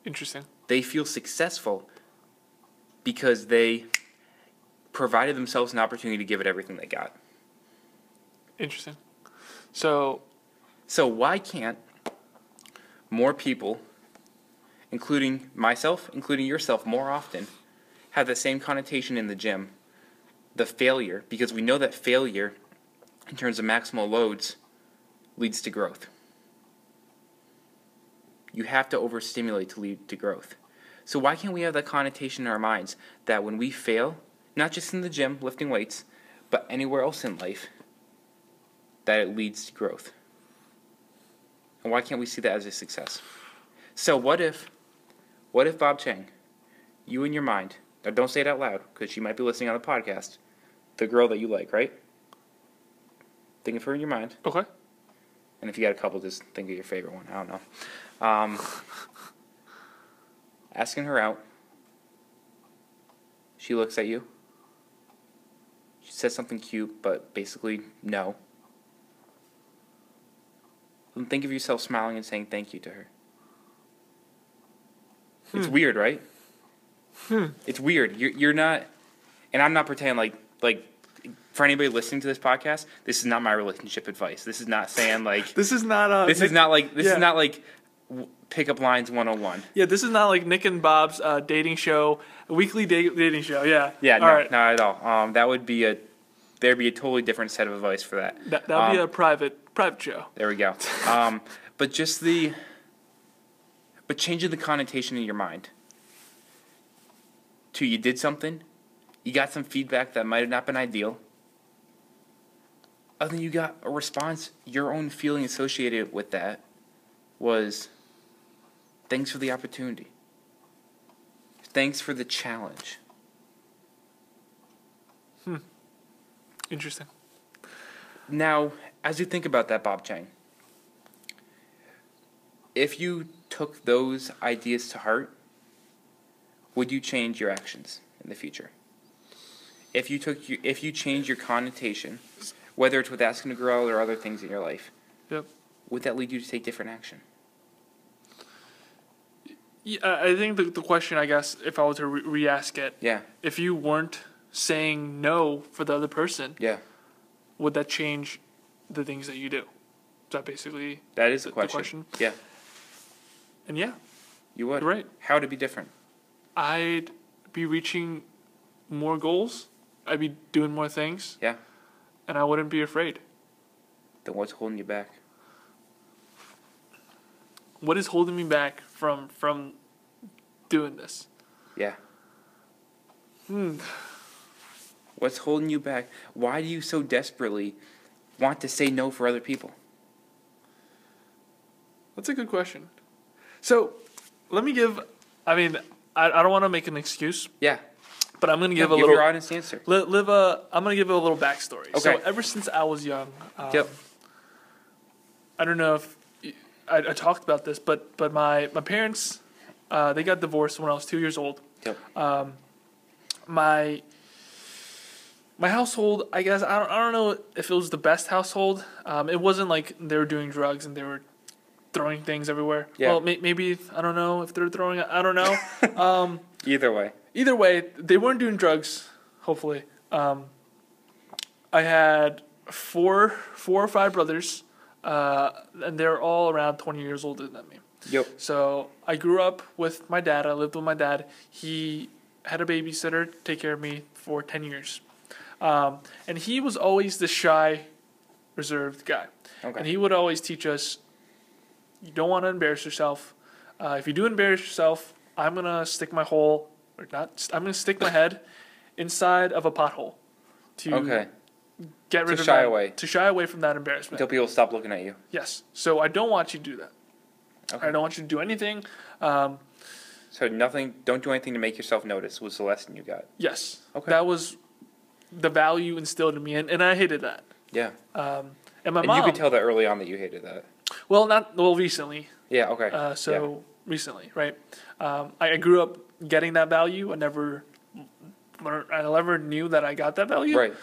Interesting. They feel successful because they provided themselves an opportunity to give it everything they got. Interesting. So So why can't more people, including myself, including yourself, more often, have the same connotation in the gym, the failure, because we know that failure, in terms of maximal loads, leads to growth. You have to overstimulate to lead to growth. So why can't we have that connotation in our minds that when we fail, not just in the gym lifting weights, but anywhere else in life, that it leads to growth? And why can't we see that as a success? So what if, what if Bob Chang, you in your mind, now don't say it out loud because she might be listening on the podcast, the girl that you like, right? Think of her in your mind, okay. and if you got a couple, just think of your favorite one. I don't know. Um, asking her out, she looks at you. She says something cute, but basically no. Then think of yourself smiling and saying thank you to her. It's weird, right? Hmm. It's weird. You're you're not, and I'm not pretending like like for anybody listening to this podcast, this is not my relationship advice. This is not saying like This is not a this is not like this yeah. is not like w- pickup lines 101. Yeah, this is not like Nick and Bob's uh, dating show, weekly da- dating show. Yeah. Yeah, All no, right. not at all. Um, that would be a there'd be a totally different set of advice for that. That would be Um, a private private show. There we go. Um, but just the, but changing the connotation in your mind. To you did something, you got some feedback that might have not been ideal. And then you got a response. Your own feeling associated with that was, thanks for the opportunity. Thanks for the challenge. Hmm. Interesting. Now, as you think about that, Bob Chang, if you took those ideas to heart, would you change your actions in the future? If you took your, if you change your connotation, whether it's with asking a girl or other things in your life, Yep. would that lead you to take different action? Yeah, I think the, the question, I guess, if I were to re- re-ask it, Yeah, if you weren't saying no for the other person, yeah, would that change the things that you do? Is that basically? that is the The question. question? Yeah, And yeah, you would. you're right. How would it be different? I'd be reaching more goals. I'd be doing more things. Yeah. And I wouldn't be afraid. Then what's holding you back? What is holding me back from from doing this? Yeah. Hmm. What's holding you back? Why do you so desperately want to say no for other people? That's a good question. So, let me give. I mean, I, I don't want to make an excuse, Yeah. But I'm gonna give No, a give little. honest answer. Li- live a. I'm gonna give a little backstory. So Okay. ever since I was young, um, Yep. I don't know if I talked about this, but but my my parents, uh, they got divorced when I was two years old. Yep. Um, My my household, I guess I don't I don't know if it was the best household. Um, it wasn't like they were doing drugs and they were throwing things everywhere. Yeah. Well, may, maybe I don't know if they're throwing. I don't know. um, Either way. Either way, they weren't doing drugs. Hopefully, um, I had four, four or five brothers, uh, and they're all around twenty years older than me. Yep. So I grew up with my dad. I lived with my dad. He had a babysitter take care of me for ten years, um, and he was always the shy, reserved guy. Okay. And he would always teach us, you don't want to embarrass yourself. Uh, if you do embarrass yourself, I'm gonna stick my hole, or not. I'm gonna stick my head inside of a pothole to okay. get rid To of shy that, away. to shy away from that embarrassment. Until people stop looking at you. Yes. So I don't want you to do that. Okay. I don't want you to do anything. Um, So nothing. Don't do anything to make yourself notice. Was the lesson you got? yes. Okay. That was the value instilled in me, and, and I hated that. Yeah. Um, and my and mom. you could tell that early on that you hated that. well, not well recently. Yeah. Okay. Uh, so recently, right? Um, I, I grew up getting that value. I never, learned, I never knew that I got that value. Right.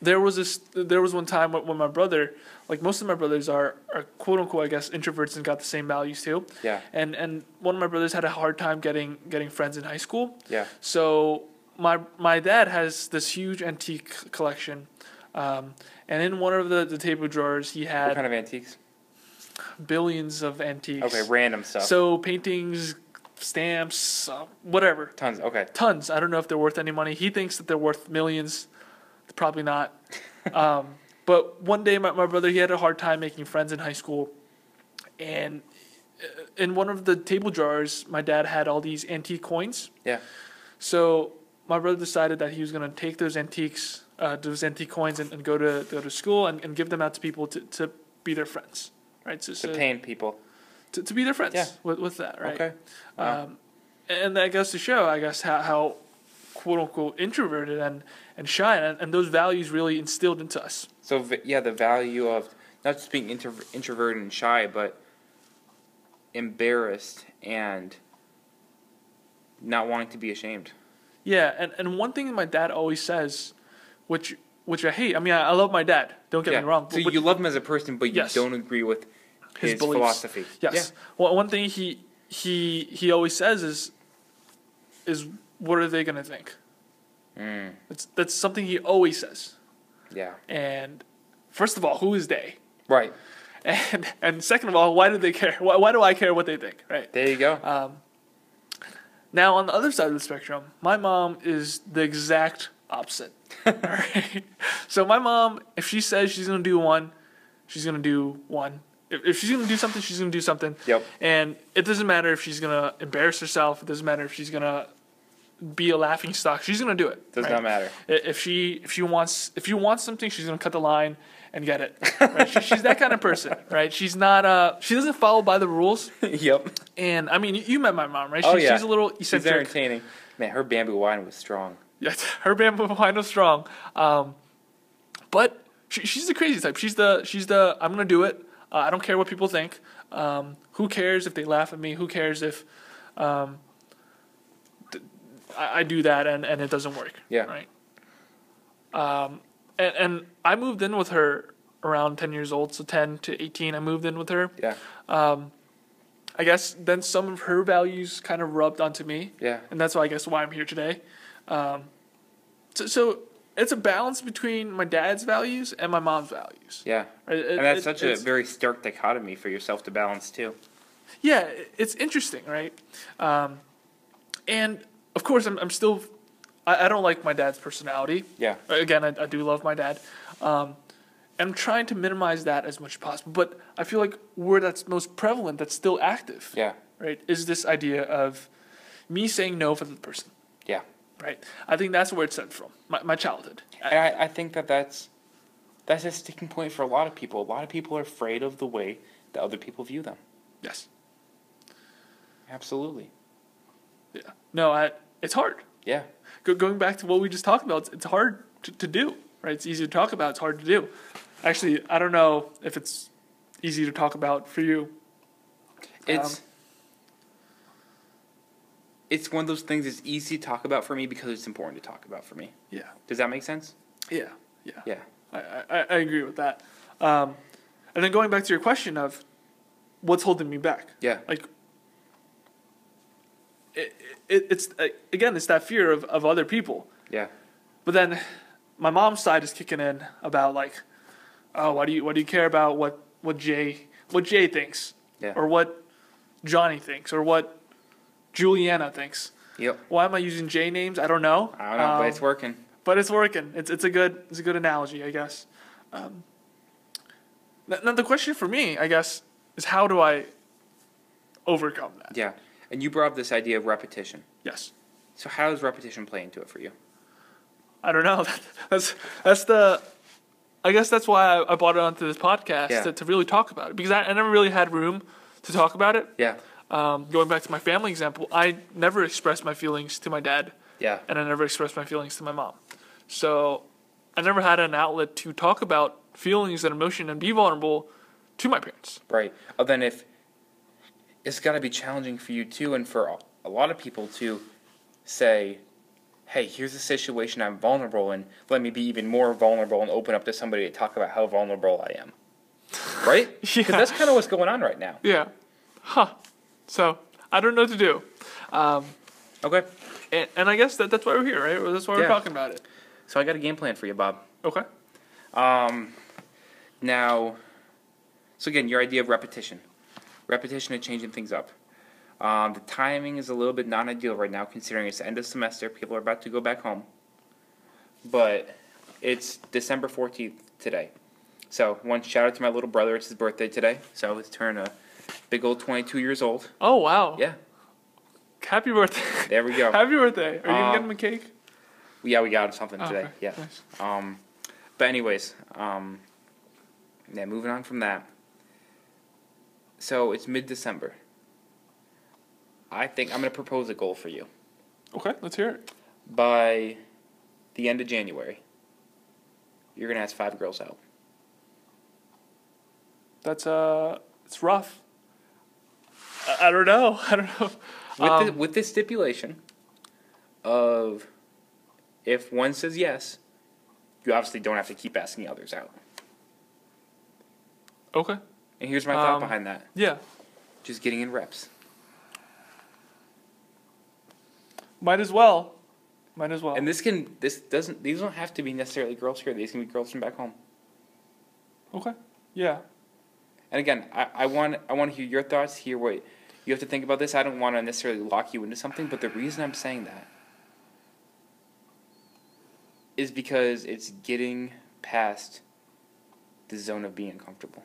There was this. There was one time when when my brother, like most of my brothers, are are quote unquote, I guess, introverts and got the same values too. Yeah. And and one of my brothers had a hard time getting getting friends in high school. Yeah. So my my dad has this huge antique collection, Um, and in one of the, the table drawers, he had What had kind of antiques? Billions of antiques. Okay, random stuff. So paintings, stamps, uh, whatever, Tons. Okay. tons. I don't know if they're worth any money. He thinks that they're worth millions. Probably not. um, but one day, my, my brother he had a hard time making friends in high school, and uh, in one of the table drawers, my dad had all these antique coins. Yeah. So my brother decided that he was going to take those antiques, uh, those antique coins, and, and go to go to school and, and give them out to people to, to be their friends, right? So, To so pain people. to, to be their friends Yeah. with, with that, right? Okay. Wow. Um, and that goes to show, I guess, how, how quote unquote introverted and, and shy, and, and those values really instilled into us. So yeah, the value of not just being intro- introverted and shy, but embarrassed and not wanting to be ashamed. Yeah, and, and one thing my dad always says, which which I hate. I mean, I, I love my dad. Don't get yeah. me wrong. So you love him as a person, but you Yes. don't agree with His his, philosophy. yes. Well, one thing he he he always says is is what are they gonna think? Mm, That's that's something he always says. yeah. And first of all, who is they? Right. And and second of all, why do they care? Why, why do I care what they think? Right. There you go. Um, now, on the other side of the spectrum, my mom is the exact opposite. Alright? So, my mom, if she says she's going to do one, she's going to do one. If, if she's going to do something, she's going to do something. Yep. And it doesn't matter if she's going to embarrass herself, it doesn't matter if she's going to be a laughing stock. She's going to do it. Does right? not matter. If she if she wants if you want something, she's gonna cut the line and get it. Right? she, she's that kind of person, right? She's not uh she doesn't follow by the rules. yep. And I mean, you, you met my mom, right? Oh, yeah. She's a little She's entertaining. Man, her bamboo wine was strong. Yeah, her bamboo wine was strong. Um, but she, she's the crazy type. She's the she's the I'm gonna do it. Uh, I don't care what people think. Um, who cares if they laugh at me? Who cares if um, th- I, I do that and, and it doesn't work? Yeah. Right. Um, and, and I moved in with her around 10 years old, so 10 to 18. I moved in with her. Yeah. Um, I guess then some of her values kind of rubbed onto me Yeah. and that's why I guess why I'm here today. Um, so, so it's a balance between my dad's values and my mom's values. Yeah. It- And that's it- such a very stark dichotomy for yourself to balance too. yeah, it's interesting, right? Um, and of course, I'm, I'm still I, I don't like my dad's personality. Yeah. Again, I, I do love my dad. Um, and I'm trying to minimize that as much as possible. But I feel like where that's most prevalent, that's still active, Yeah. right, is this idea of me saying no for the person. Right? I think that's where it stemmed from, my, my childhood. And I, I think that that's that's a sticking point for a lot of people. A lot of people are afraid of the way that other people view them. yes. Absolutely. Yeah. No, I, it's hard. Yeah. Go, going back to what we just talked about, it's, it's hard to, to do, right? It's easy to talk about, it's hard to do. Actually, I don't know if it's easy to talk about for you. It's Um, it's one of those things that's easy to talk about for me because it's important to talk about for me. Yeah. Does that make sense? Yeah. Yeah. Yeah. I, I, I agree with that. Um, and then going back to your question of what's holding me back. Yeah. Like, it, it, it's, uh, again, it's that fear of, of other people. Yeah. But then my mom's side is kicking in about like, oh, why do you why do you care about what what Jay what Jay thinks Yeah. or what Johnny thinks or what Juliana thinks? Yep. Why am I using J names? I don't know. I don't know, but Um, it's working. but it's working. It's it's a good it's a good analogy, I guess. Um, now, the question for me, I guess, is how do I overcome that? Yeah. And you brought up this idea of repetition. Yes. So how does repetition play into it for you? I don't know. that's that's the. I guess that's why I, brought it onto this podcast Yeah. to, to really talk about it because I, I never really had room to talk about it. Yeah. Um, going back to my family example, I never expressed my feelings to my dad, Yeah. and I never expressed my feelings to my mom. So I never had an outlet to talk about feelings and emotion and be vulnerable to my parents. Right. Oh, then if it's got to be challenging for you too, and for a- a lot of people to say, "Hey, here's a situation I'm vulnerable in. Let me be even more vulnerable and open up to somebody to talk about how vulnerable I am." Right? Because Yeah. that's kind of what's going on right now. Yeah. Huh. So I don't know what to do. Um, Okay. and, and I guess that, that's why we're here, right? That's why we're talking about it. So I got a game plan for you, Bob. Okay. Um, now, so again, your idea of repetition, repetition and changing things up. Um, the timing is a little bit non ideal right now, considering it's the end of semester. People are about to go back home. But it's December 14th today. So, one shout out to my little brother. It's his birthday today. So, he's turned a big old 22 years old. Oh wow! Yeah, Happy birthday! there we go. Happy birthday! Are you gonna Um, get him a cake? Yeah, we got him something Oh, today. okay. Yeah. Nice. Um, but anyways, um, yeah, moving on from that. So it's mid-December. I think I'm gonna propose a goal for you Okay, let's hear it. by the end of January. You're gonna ask five girls out. That's uh, it's rough. I, don't know. I don't know. With Um, the, with this stipulation of if one says yes, you obviously don't have to keep asking others out. okay. And here's my thought Um, behind that: Yeah. just getting in reps. Might as well. Might as well. And this can this doesn't these don't have to be necessarily girls here. These can be girls from back home. okay. Yeah. And again, I, I want I want to hear your thoughts. Hear what you have to think about this. I don't want to necessarily lock you into something, but the reason I'm saying that is because it's getting past the zone of being comfortable.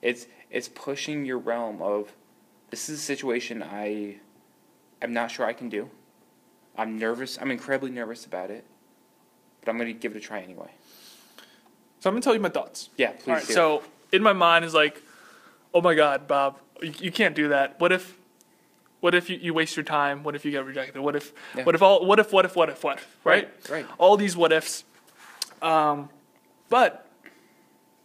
It's it's pushing your realm of this is a situation I I'm not sure I can do. I'm nervous. I'm incredibly nervous about it, but I'm going to give it a try anyway. So I'm gonna tell you my thoughts. Yeah, please All right. do. So in my mind is like, oh my God, Bob, you, you can't do that. What if, what if you, you waste your time? What if you get rejected? What if, Yeah. what if all, what if, what if, what if, what if, right? Right. All these what ifs. Um, but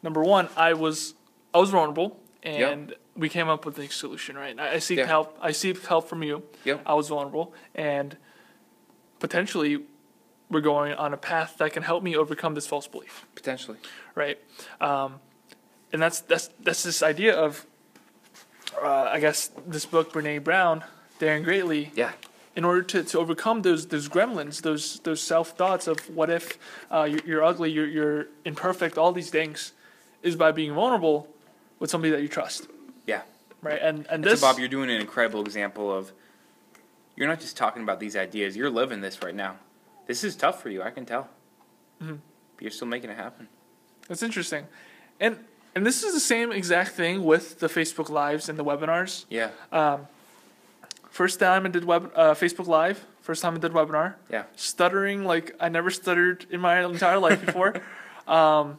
number one, I was, I was vulnerable, and we came up with a solution. Right. I, I seek Yeah. help. I seek help from you. Yep. I was vulnerable, and potentially, we're going on a path that can help me overcome this false belief Potentially. right? Um, and that's that's that's this idea of, uh, I guess this book, Brene Brown, Daring Greatly. Yeah. In order to, to overcome those those gremlins, those those self thoughts of what if uh, you're, you're ugly, you're you're imperfect, all these things, is by being vulnerable with somebody that you trust, Yeah. right? And and this so, Bob, you're doing an incredible example of you're not just talking about these ideas, you're living this right now. This is tough for you, I can tell. Mhm. But you're still making it happen. That's interesting, and and this is the same exact thing with the Facebook lives and the webinars. Yeah. Um, first time I did web uh, Facebook Live. First time I did webinar. Yeah. Stuttering like I never stuttered in my entire life before. um,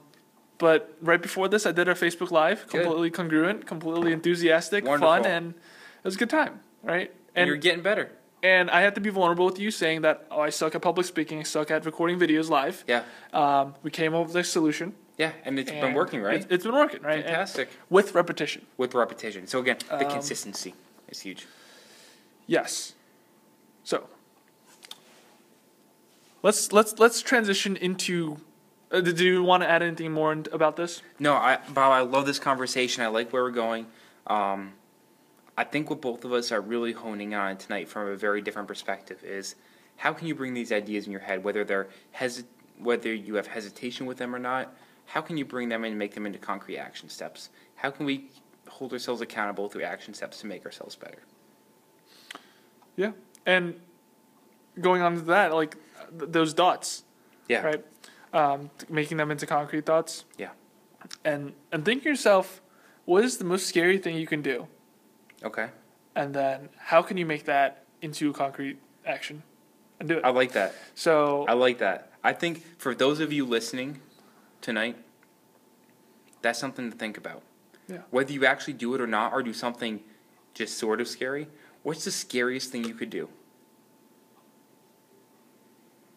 but right before this, I did a Facebook Live, Good. completely congruent, completely enthusiastic, Wonderful. fun, and it was a good time, right? And, And you're getting better. and I had to be vulnerable with you, saying that oh, I suck at public speaking, I suck at recording videos live. Yeah. Um, we came up with a solution. Yeah. And it's been working, right? It's, it's been working, right? And Fantastic. with repetition. With repetition. So again, the Um, consistency is huge. Yes. So let's let's let's transition into. Uh, did you want to add anything more in, about this? No, I Bob, I love this conversation. I like where we're going. Um, I think what both of us are really honing on tonight from a very different perspective is how can you bring these ideas in your head, whether they're hesi- whether you have hesitation with them or not, how can you bring them in and make them into concrete action steps? How can we hold ourselves accountable through action steps to make ourselves better? Yeah. And going on to that, like th- those dots, Yeah. right? Um, making them into concrete dots. Yeah. And and think to yourself, what is the most scary thing you can do? Okay. And then how can you make that into a concrete action and do it? I like that. So I like that. I think for those of you listening tonight, that's something to think about. Yeah. Whether you actually do it or not, or do something just sort of scary, what's the scariest thing you could do?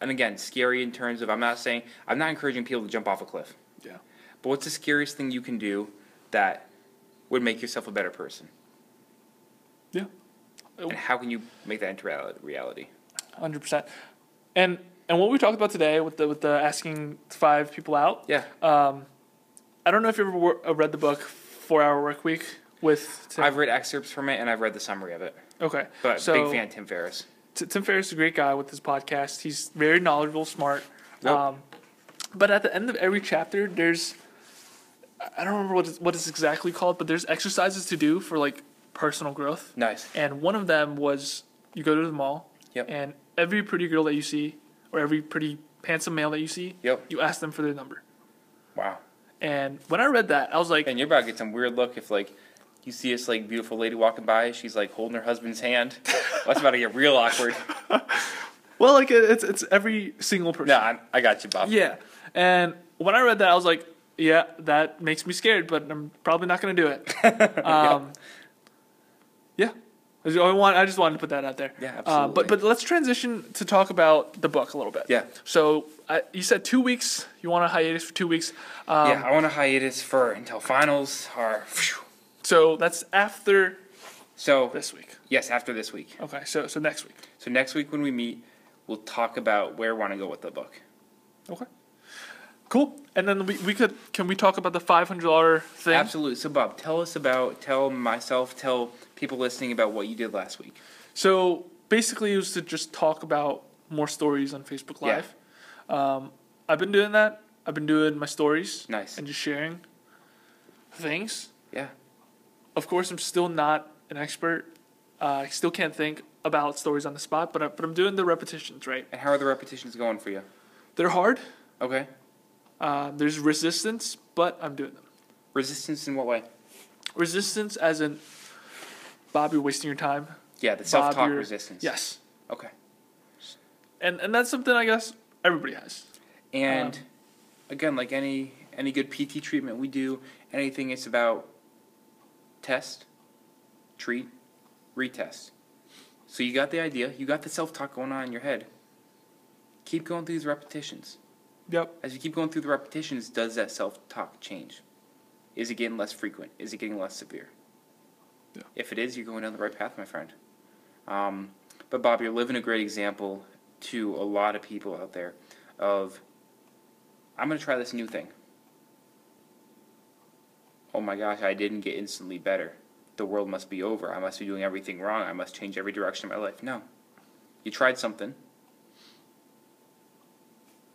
And again, scary in terms of I'm not saying I'm not encouraging people to jump off a cliff. Yeah. But what's the scariest thing you can do that would make yourself a better person? Yeah. And how can you make that into reality? Hundred percent. And and what we talked about today with the with the asking five people out. Yeah. Um, I don't know if you ever uh, read the book Four Hour Work Week with Tim. I've read excerpts from it and I've read the summary of it. okay. But so big fan Tim Ferriss. T- Tim Ferriss is a great guy with his podcast. He's very knowledgeable, smart. Yep. Um, but at the end of every chapter, there's I don't remember what it's, what it's exactly called, but there's exercises to do for like personal growth. Nice. And one of them was you go to the mall, Yep. and every pretty girl that you see, or every pretty handsome male that you see, Yep. you ask them for their number. Wow. And when I read that, I was like, And you're about to get some weird look if like you see this like beautiful lady walking by, she's like holding her husband's hand. That's about to get real awkward. well, like it's it's every single person. No, I, I got you, Bob. Yeah. And when I read that, I was like, yeah, that makes me scared, but I'm probably not going to do it. Um, yeah. I want, I just wanted to put that out there. Yeah, Uh, but but let's transition to talk about the book a little bit. Yeah. So I, you said two weeks. You want a hiatus for two weeks. Um, yeah, I want a hiatus for until finals are. phew. So that's after So this week. yes, after this week. Okay. So so next week. So next week when we meet, we'll talk about where we want to go with the book. Okay. Cool. And then we, we could can we talk about the five hundred dollar thing? Absolutely. So Bob, tell us about tell myself, tell people listening about what you did last week. So basically, it was to just talk about more stories on Facebook Yeah. Live. Um, I've been doing that. I've been doing my stories Nice. and just sharing things. Yeah. Of course, I'm still not an expert. Uh, I still can't think about stories on the spot, but I, but I'm doing the repetitions right. And how are the repetitions going for you? They're hard. Okay. Uh, there's resistance, but I'm doing them. Resistance in what way? Resistance, as in, Bob, you're wasting your time. Yeah, the self talk resistance. Yes, Okay. and and that's something I guess everybody has. And Um, again, like any any good PT treatment we do, anything it's about test, treat, retest. So you got the idea, you got the self talk going on in your head. Keep going through these repetitions. Yep. As you keep going through the repetitions, does that self talk change? Is it getting less frequent? Is it getting less severe? Yeah. If it is, you're going down the right path, my friend. Um, but Bob, you're living a great example to a lot of people out there of I'm going to try this new thing. Oh my gosh, I didn't get instantly better. The world must be over. I must be doing everything wrong. I must change every direction of my life. No. You tried something.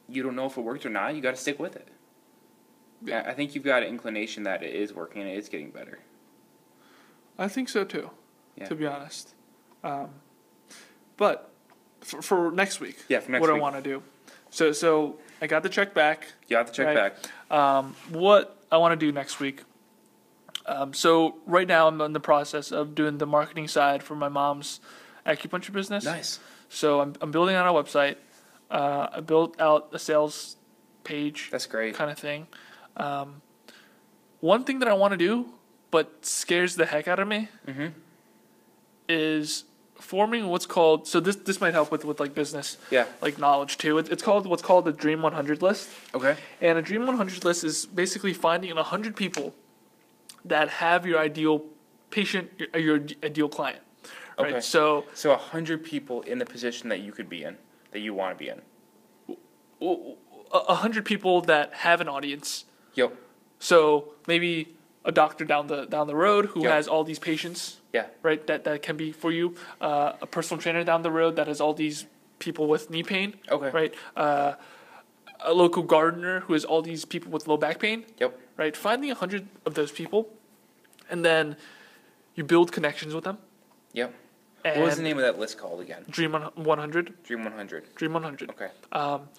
You don't know if it worked or not. You got to stick with it. Yeah. I I think you've got an inclination that it is working and it is getting better. I think so too. Yeah. To be honest, um, but for, for next week, Yeah, for next what I want to do. So so I got the check back. You have to check Right. back. Um, what I want to do next week. Um, so right now I'm in the process of doing the marketing side for my mom's acupuncture business. Nice. So I'm I'm building out a website. Uh, I built out a sales page That's great. kind of thing. Um, one thing that I want to do, but scares the heck out of me, Mhm. is forming what's called. So this this might help with with like business Yeah. like knowledge too. It, it's called what's called the Dream 100 list, Okay. and a Dream 100 list is basically finding 100 people that have your ideal patient, your, your ideal client. Right. Okay. So So a hundred people in the position that you could be in, that you want to be in. a a hundred people that have an audience. Yep. So maybe a doctor down the down the road who Yep. has all these patients, Yeah. right? That that can be for you. Uh, a personal trainer down the road that has all these people with knee pain, Okay. right? Uh, a local gardener who has all these people with low back pain, Yep. right? Finding a hundred of those people, and then you build connections with them. Yep. And what was the name of that list called again? Dream one hundred. Dream 100. Dream one hundred. Okay. Um,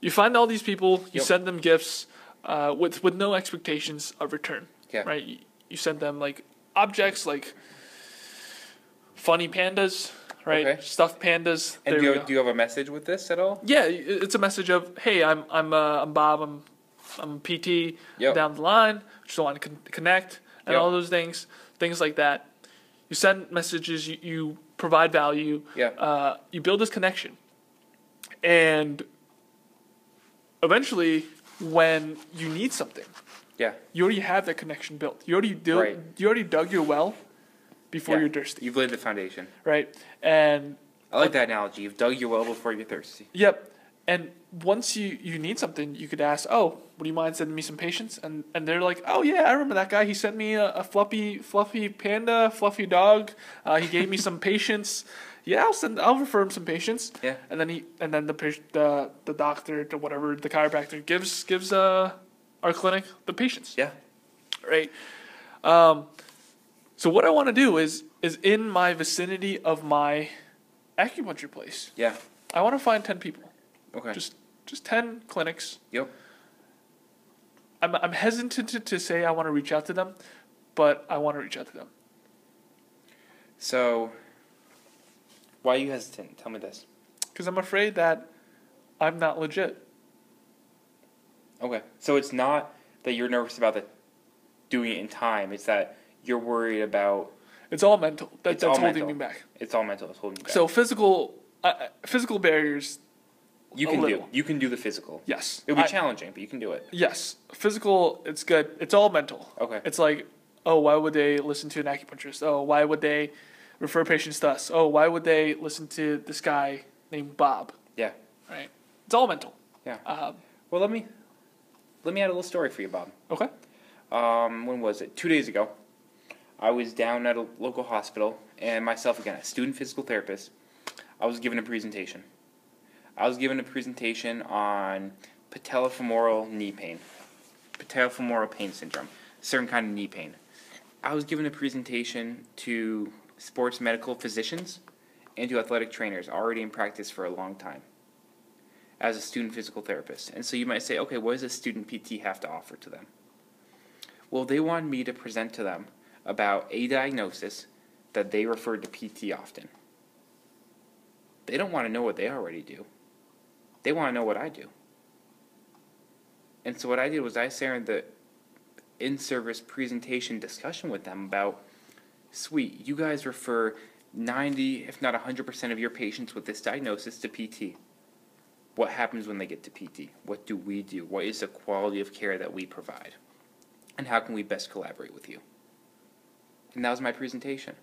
you find all these people, you Yep. send them gifts uh, with with no expectations of return. Yeah. Right? You, send them like objects like funny pandas, right? Okay. Stuffed pandas. And do you, do you have a message with this at all? yeah, it's a message of hey, I'm I'm uh, I'm Bob, I'm I'm PT Yep. down the line. Just want to con- connect and Yep. all those things, things like that. You send messages, you, you provide value, Yeah. uh, you build this connection, and eventually, when you need something, Yeah. you already have that connection built. You already do, Right. you already dug your well before Yeah. you're thirsty, You've laid the foundation. right? And I like that analogy. You've dug your well before you're thirsty. Yep. And once you, you need something, you could ask, "Oh, would you mind sending me some patients?" And and they're like, "Oh yeah, I remember that guy. He sent me a, a fluffy fluffy panda, fluffy dog. Uh, he gave me some patients. yeah, I'll send, I'll refer him some patients. Yeah. And then he, and then the the the doctor, to whatever the chiropractor gives gives uh our clinic the patients. Yeah. Right. Um. So what I want to do is is in my vicinity of my acupuncture place. Yeah. I want to find ten people. Okay. Just just ten clinics. Yep. I'm I'm hesitant to, to say I want to reach out to them, but I want to reach out to them. So, why are you hesitant? Tell me this. Because I'm afraid that I'm not legit. Okay. So it's not that you're nervous about the doing it in time. It's that you're worried about. It's all mental. That, It's that's all holding mental. me back. It's all mental. It's holding you back. So physical, uh, physical barriers. you can do. You can do the physical. Yes. It'll be I- challenging, but you can do it. Yes, physical. It's good. It's all mental. Okay. It's like, oh, why would they listen to an acupuncturist? Oh, why would they refer patients to us? Oh, why would they listen to this guy named Bob? Yeah. Right. It's all mental. Yeah. Um, Well, let me let me add a little story for you, Bob. okay. um, when was it? Two days ago. I was down at a local hospital, and myself again, a student physical therapist. I was given a presentation. I was given a presentation on patellofemoral knee pain, patellofemoral pain syndrome, certain kind of knee pain. I was given a presentation to sports medical physicians and to athletic trainers already in practice for a long time as a student physical therapist. And so you might say, okay, what does a student PT have to offer to them? Well, they wanted me to present to them about a diagnosis that they referred to PT often. They don't want to know what they already do. They want to know what I do. And so what I did was I in the in-service presentation discussion with them about, sweet, you guys refer 90, if not 100% of your patients with this diagnosis to PT. What happens when they get to PT? What do we do? What is the quality of care that we provide? And how can we best collaborate with you? And that was my presentation.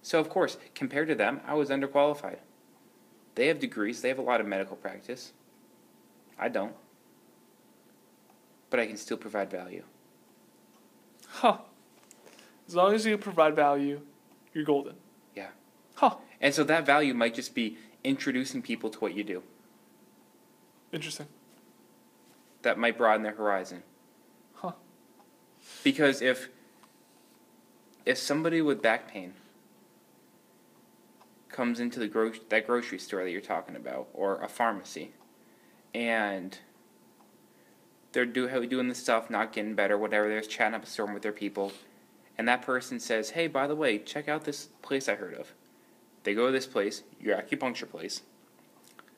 So, of course, compared to them, I was underqualified. They have degrees, they have a lot of medical practice. I don't. But I can still provide value. Huh. As long as you provide value, you're golden. Yeah. Huh. And so that value might just be introducing people to what you do. Interesting. That might broaden their horizon. Huh. Because if if somebody with back pain comes into the gro- that grocery store that you're talking about or a pharmacy and they're do, doing the stuff, not getting better, whatever, they're chatting up a storm with their people, and that person says, Hey, by the way, check out this place I heard of. They go to this place, your acupuncture place.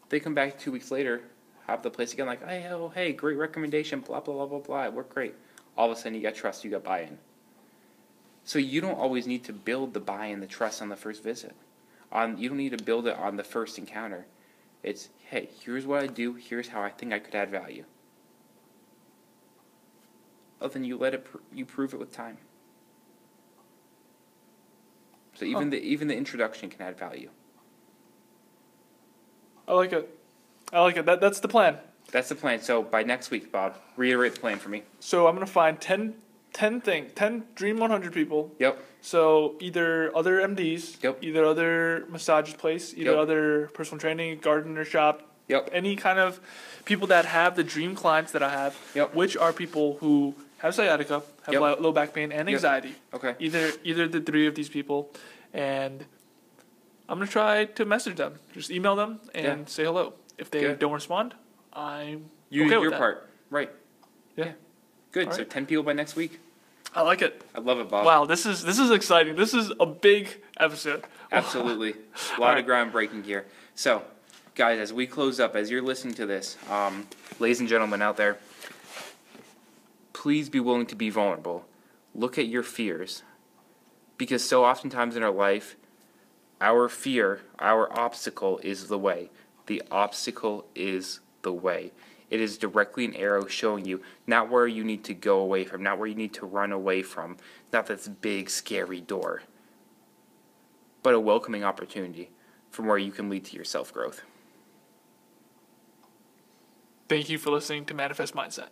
They come back two weeks later, have the place again, like, hey, oh, hey, great recommendation, blah, blah, blah, blah, blah, it worked great. All of a sudden, you got trust, you got buy in. So you don't always need to build the buy in, the trust on the first visit. On You don't need to build it on the first encounter. It's, hey, here's what I do, here's how I think I could add value. Oh, then you let it, pr- you prove it with time. So even the even the introduction can add value. I like it. I like it. That, that's the plan. That's the plan. So by next week, Bob, reiterate the plan for me. So I'm gonna find 10, 10 thing, ten Dream 100 people. Yep. So either other MDs, Yep. either other massage place, either Yep. other personal training, gardener shop, Yep. any kind of people that have the dream clients that I have, Yep. which are people who have sciatica, have Yep. low, low back pain, and Yep. anxiety. Okay. Either either the three of these people, and I'm gonna try to message them. Just email them and Yeah. say hello. If they Good. don't respond, I'm You okay with your that. part. Right. Yeah. Good. All So right. ten people by next week. I like it. I love it, Bob. Wow, this is this is exciting. This is a big episode. Absolutely. A lot of groundbreaking here. So, guys, as we close up, as you're listening to this, um, ladies and gentlemen out there, please be willing to be vulnerable. Look at your fears. Because so oftentimes in our life, our fear, our obstacle is the way. The obstacle is the way. It is directly an arrow showing you not where you need to go away from, not where you need to run away from, not this big, scary door but a welcoming opportunity from where you can lead to your self growth. Thank you for listening to Manifest Mindset.